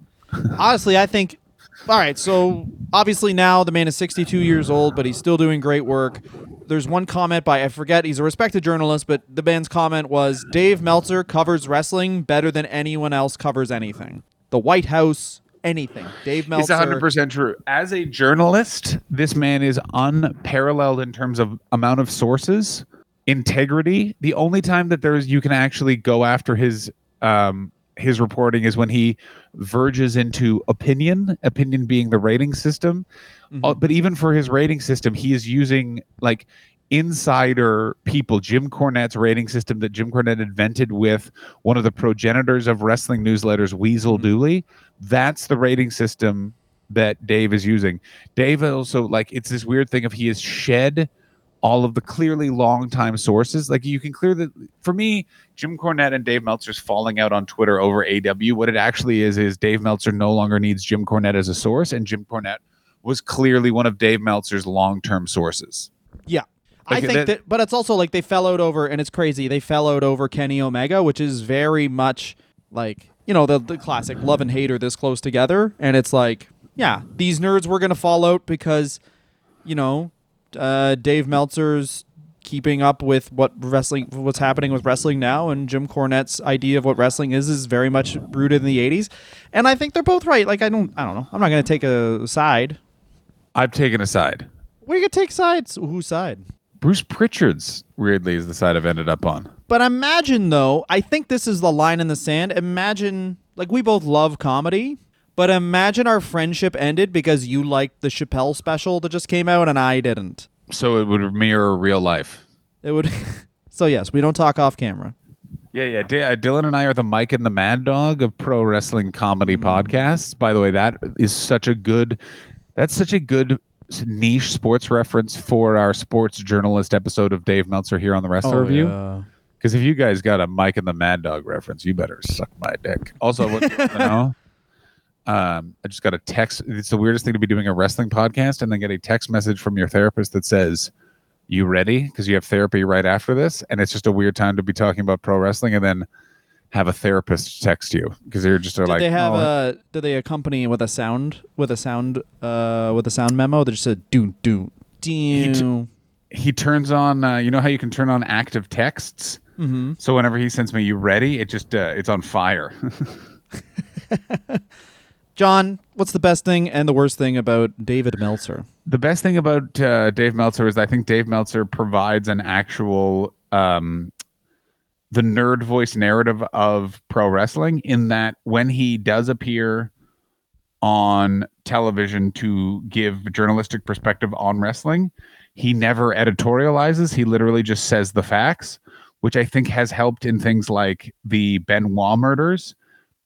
Honestly, I think. All right, so obviously now the man is 62 years old, but he's still doing great work. There's one comment by I forget he's a respected journalist, but the band's comment was Dave Meltzer covers wrestling better than anyone else covers anything. The White House, anything. Dave Meltzer. It's 100 percent true. As a journalist, this man is unparalleled in terms of amount of sources, integrity. The only time that there's you can actually go after his um his reporting is when he verges into opinion, opinion being the rating system. Mhm. Uh, but even for his rating system, he is using like insider people. Jim Cornette's rating system that Jim Cornette invented with one of the progenitors of wrestling newsletters, Weasel Mhm. Dooley. That's the rating system that Dave is using. Dave also like it's this weird thing of he has shed all of the clearly long time sources. Like you can clear the for me, Jim Cornette and Dave Meltzer's falling out on Twitter over AW. What it actually is is Dave Meltzer no longer needs Jim Cornette as a source, and Jim Cornette was clearly one of Dave Meltzer's long term sources. Yeah. I think that- that, but it's also like they fell out over, and it's crazy. They fell out over Kenny Omega, which is very much like you know the the classic love and hate are this close together, and it's like yeah, these nerds were gonna fall out because you know uh, Dave Meltzer's keeping up with what wrestling, what's happening with wrestling now, and Jim Cornette's idea of what wrestling is is very much rooted in the '80s, and I think they're both right. Like I don't, I don't know. I'm not gonna take a side. I've taken a side. We could take sides. Whose side? Bruce Pritchard's weirdly is the side I've ended up on. But imagine though, I think this is the line in the sand. Imagine like we both love comedy, but imagine our friendship ended because you liked the Chappelle special that just came out and I didn't. So it would mirror real life. It would So yes, we don't talk off camera. Yeah, yeah. D- uh, Dylan and I are the Mike and the Mad Dog of pro wrestling comedy podcasts. By the way, that is such a good. That's such a good niche sports reference for our sports journalist episode of Dave Meltzer here on the Wrestler Review. Because if you guys got a Mike and the Mad Dog reference, you better suck my dick. Also, what, you know, um, I just got a text. It's the weirdest thing to be doing a wrestling podcast and then get a text message from your therapist that says, "You ready?" Because you have therapy right after this, and it's just a weird time to be talking about pro wrestling and then have a therapist text you because they're just Did like, they have "Oh, a did they accompany with a sound with a sound uh with a sound memo that just said do do do he turns on uh, you know how you can turn on active texts Mm-hmm. So whenever he sends me "You ready?" it just uh, it's on fire. John, what's the best thing and the worst thing about David Meltzer? the best thing about uh, Dave Meltzer is I think Dave Meltzer provides an actual um, the nerd voice narrative of pro wrestling in that when he does appear on television to give journalistic perspective on wrestling, he never editorializes. He literally just says the facts, which I think has helped in things like the Benoit murders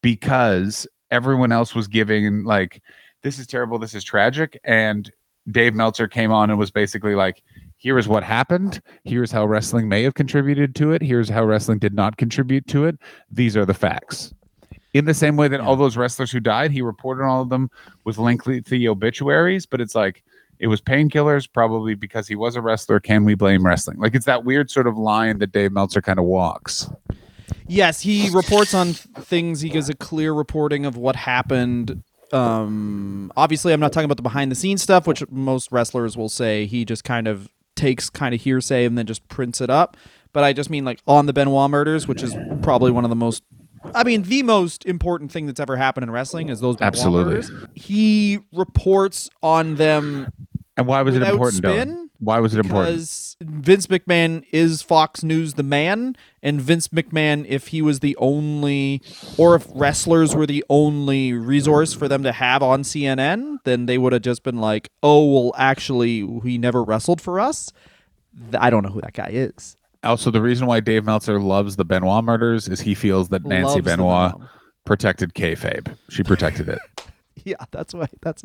because everyone else was giving like this is terrible, this is tragic, and Dave Meltzer came on and was basically like, here is what happened. Here's how wrestling may have contributed to it. Here's how wrestling did not contribute to it. These are the facts. In the same way that all those wrestlers who died, he reported all of them with lengthy obituaries, but it's like it was painkillers, probably because he was a wrestler. Can we blame wrestling? Like it's that weird sort of line that Dave Meltzer kind of walks. Yes, he reports on things. He gives a clear reporting of what happened. Um, obviously, I'm not talking about the behind the scenes stuff, which most wrestlers will say he just kind of takes kind of hearsay and then just prints it up. But I just mean like on the Benoit murders, which is probably one of the most, I mean, the most important thing that's ever happened in wrestling is those Benoit Absolutely. murders. He reports on them And why was it important? Spin? Why was it important? because Vince McMahon is Fox News the man, and Vince McMahon, if he was the only, or if wrestlers were the only resource for them to have on CNN, then they would have just been like, "Oh, well, actually, he never wrestled for us." I don't know who that guy is. Also, the reason why Dave Meltzer loves the Benoit murders is he feels that Nancy Loves Benoit Benoit. protected kayfabe. She protected it. Yeah, that's why. That's.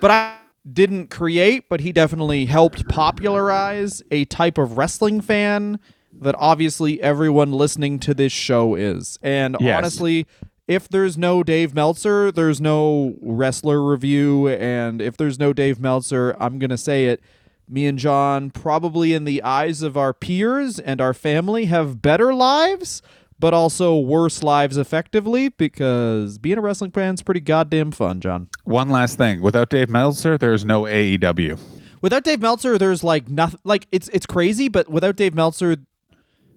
But I didn't create, but he definitely helped popularize a type of wrestling fan that obviously everyone listening to this show is. And Yes. honestly, if there's no Dave Meltzer, there's no wrestler review. And if there's no Dave Meltzer, I'm going to say it. Me and John, probably in the eyes of our peers and our family, have better lives, but also worse lives effectively because being a wrestling fan is pretty goddamn fun, John. One last thing: without Dave Meltzer, there's no AEW. Without Dave Meltzer, there's like nothing. Like it's it's crazy, but without Dave Meltzer,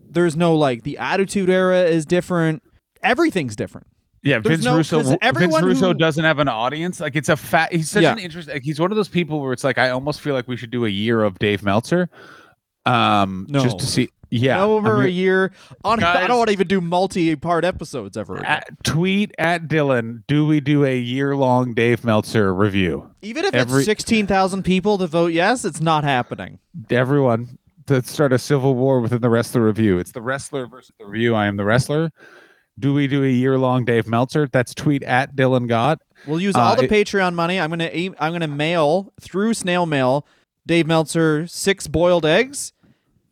there's no like the Attitude Era is different. Everything's different. Yeah, There's Vince no- Russo. 'cause Vince Russo who- doesn't have an audience. Like it's a fat. He's such Yeah. an interesting. Like, he's one of those people where it's like I almost feel like we should do a year of Dave Meltzer, um, No. just to see. Yeah, over I'm a year. On, I don't want to even do multi-part episodes ever. again. at, tweet at Dylan. Do we do a year long Dave Meltzer review? even if every- it's sixteen thousand people to vote yes, it's not happening. Everyone, let's start a civil war within the wrestler review. It's the wrestler versus the review. I am the wrestler. Do we do a year long Dave Meltzer? That's tweet at Dylan Gott. We'll use Uh, all the it- Patreon money. I'm gonna I'm gonna mail through snail mail Dave Meltzer six boiled eggs,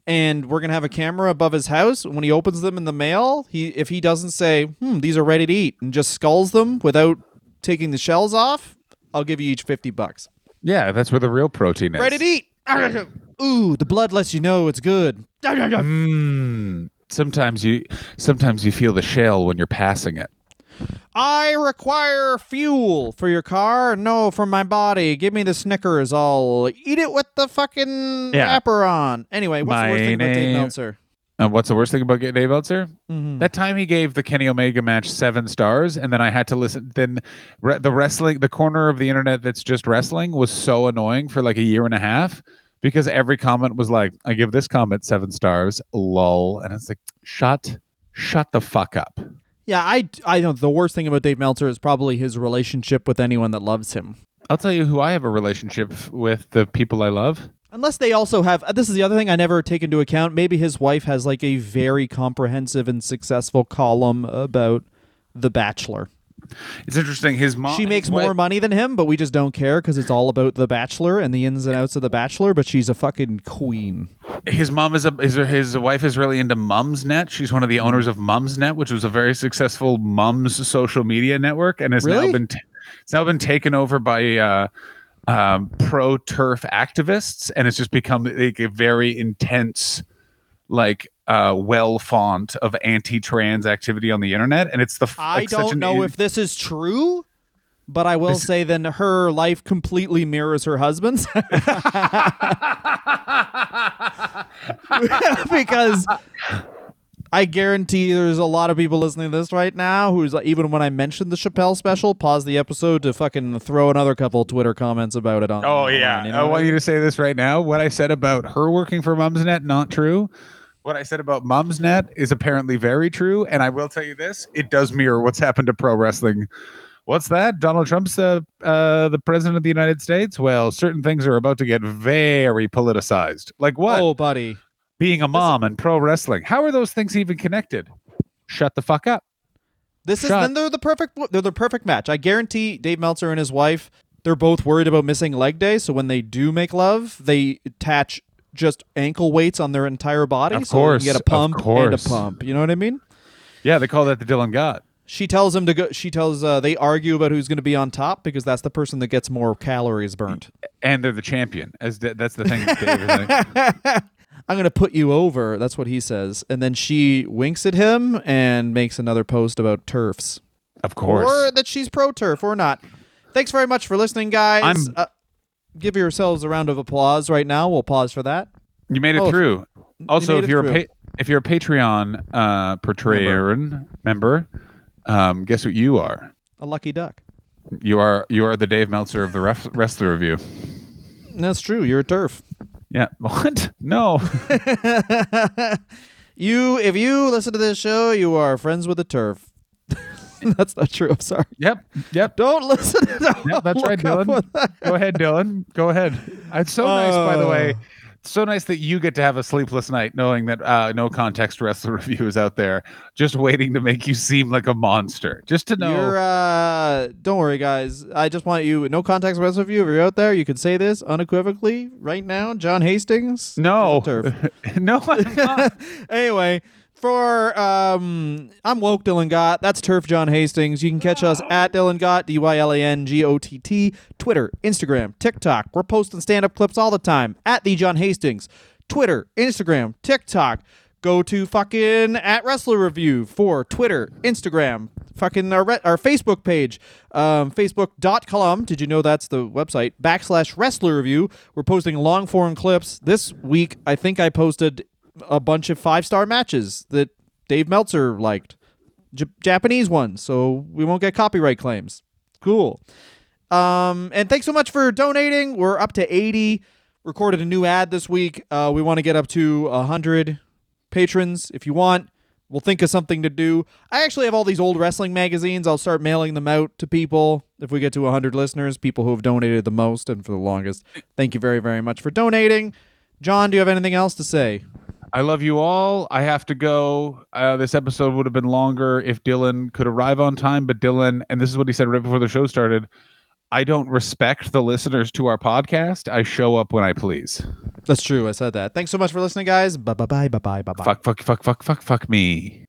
and we're gonna have a camera above his house. When he opens them in the mail, he if he doesn't say, "Hmm, these are ready to eat," and just skulls them without taking the shells off, I'll give you each fifty bucks. Yeah, that's where the real protein is. Ready to eat. Ooh, the blood lets you know it's good. Mm, sometimes you sometimes you feel the shell when you're passing it. I require fuel for your car. No, for my body. Give me the Snickers. I'll eat it with the fucking Yeah. wrapper on. Anyway, what's the worst thing about Dave Meltzer? And what's the worst thing about Dave Meltzer? Mhm. That time he gave the Kenny Omega match seven stars, and then I had to listen. Then re- the wrestling, the corner of the internet that's just wrestling, was so annoying for like a year and a half because every comment was like, "I give this comment seven stars." Lol, and it's like, shut, shut the fuck up. Yeah, I I know the worst thing about Dave Meltzer is probably his relationship with anyone that loves him. I'll tell you who I have a relationship with the people I love. Unless they also have uh, this is the other thing I never take into account. Maybe his wife has like a very comprehensive and successful column about The Bachelor. It's interesting. His mom. She makes more money than him, but we just don't care because it's all about The Bachelor and the ins and outs of The Bachelor. But she's a fucking queen. his mom is a his, his wife is really into Mumsnet. She's one of the owners of Mumsnet, which was a very successful mums social media network, and has Really? now been t- it's now been taken over by uh, um, pro turf activists, and it's just become like a very intense, like uh, well font of anti trans activity on the internet, and it's the f- I like, don't know in- if this is true, but I will This- say then her life completely mirrors her husband's. because I guarantee there's a lot of people listening to this right now who's like, even when I mentioned the Chappelle special, pause the episode to fucking throw another couple Twitter comments about it on. Oh yeah, online, you I know what want I you to say this right now. What I said about her working for Mumsnet not true. What I said about moms, Mumsnet is apparently very true, and I will tell you this: it does mirror what's happened to pro wrestling. What's that? Donald Trump's uh, uh, the president of the United States. Well, certain things are about to get very politicized. Like what? Oh, buddy. Being a mom and pro wrestling. How are those things even connected? Shut the fuck up. This is Shut- then they're the perfect they're the perfect match. I guarantee Dave Meltzer and his wife they're both worried about missing leg day, so when they do make love, they attach just ankle weights on their entire body, Of so they course, can get a pump and a pump. You know what I mean? Yeah, they call that the Dylan Gott. She tells him to go. She tells uh, they argue about who's going to be on top because that's the person that gets more calories burnt. And they're the champion. As th- that's the thing. Dave. I'm going to put you over. That's what he says, and then she winks at him and makes another post about turfs. Of course. or that she's pro turf or not. Thanks very much for listening, guys. I'm- Uh, give yourselves a round of applause right now. We'll pause for that. You made it Oh, through. Also, made if you're through. a pa- if you're a Patreon uh, portrayer member, um, guess what you are? A lucky duck. You are you are the Dave Meltzer of the ref- wrestler review. That's true. You're a turf. Yeah. What? No. you, if you listen to this show, you are friends with a turf. That's not true. I'm sorry. yep. Yep. Don't listen. To Yep. That's right, Look Dylan. that- Go ahead, Dylan. Go ahead. It's so nice, by the way. Oh. So nice that you get to have a sleepless night knowing that uh, no context wrestler review is out there, just waiting to make you seem like a monster. Just to know. You're, uh, don't worry, guys. I just want you, no context rest of you. If you're out there, you can say this unequivocally right now. John Hastings. no. is a turf. no, anyway, for um, I'm woke Dylan Gott. That's Turf John Hastings. You can catch us at Dylan Gott, D Y L A N G O T T, Twitter, Instagram, TikTok. We're posting stand up clips all the time at the John Hastings, Twitter, Instagram, TikTok. Go to fucking at Wrestler Review for Twitter, Instagram, fucking our, re- our Facebook page, um, facebook.com. Did you know that's the website? Backslash Wrestler Review. We're posting long form clips. This week, I think I posted a bunch of five star matches that Dave Meltzer liked, J- Japanese ones, so we won't get copyright claims. Cool. Um, and thanks so much for donating. We're up to 80. Recorded a new ad this week. Uh, we want to get up to 100 patrons. If you want, we'll think of something to do. I actually have all these old wrestling magazines. I'll start mailing them out to people if we get to 100 listeners, people who have donated the most and for the longest. Thank you very, very much for donating. John, do you have anything else to say? I love you all. I have to go. Uh, this episode would have been longer if Dylan could arrive on time, but Dylan, and this is what he said right before the show started. I don't respect the listeners to our podcast. I show up when I please. That's true. I said that. Thanks so much for listening, guys. Bye bye bye bye bye bye bye. Fuck, fuck, fuck, fuck, fuck, fuck me.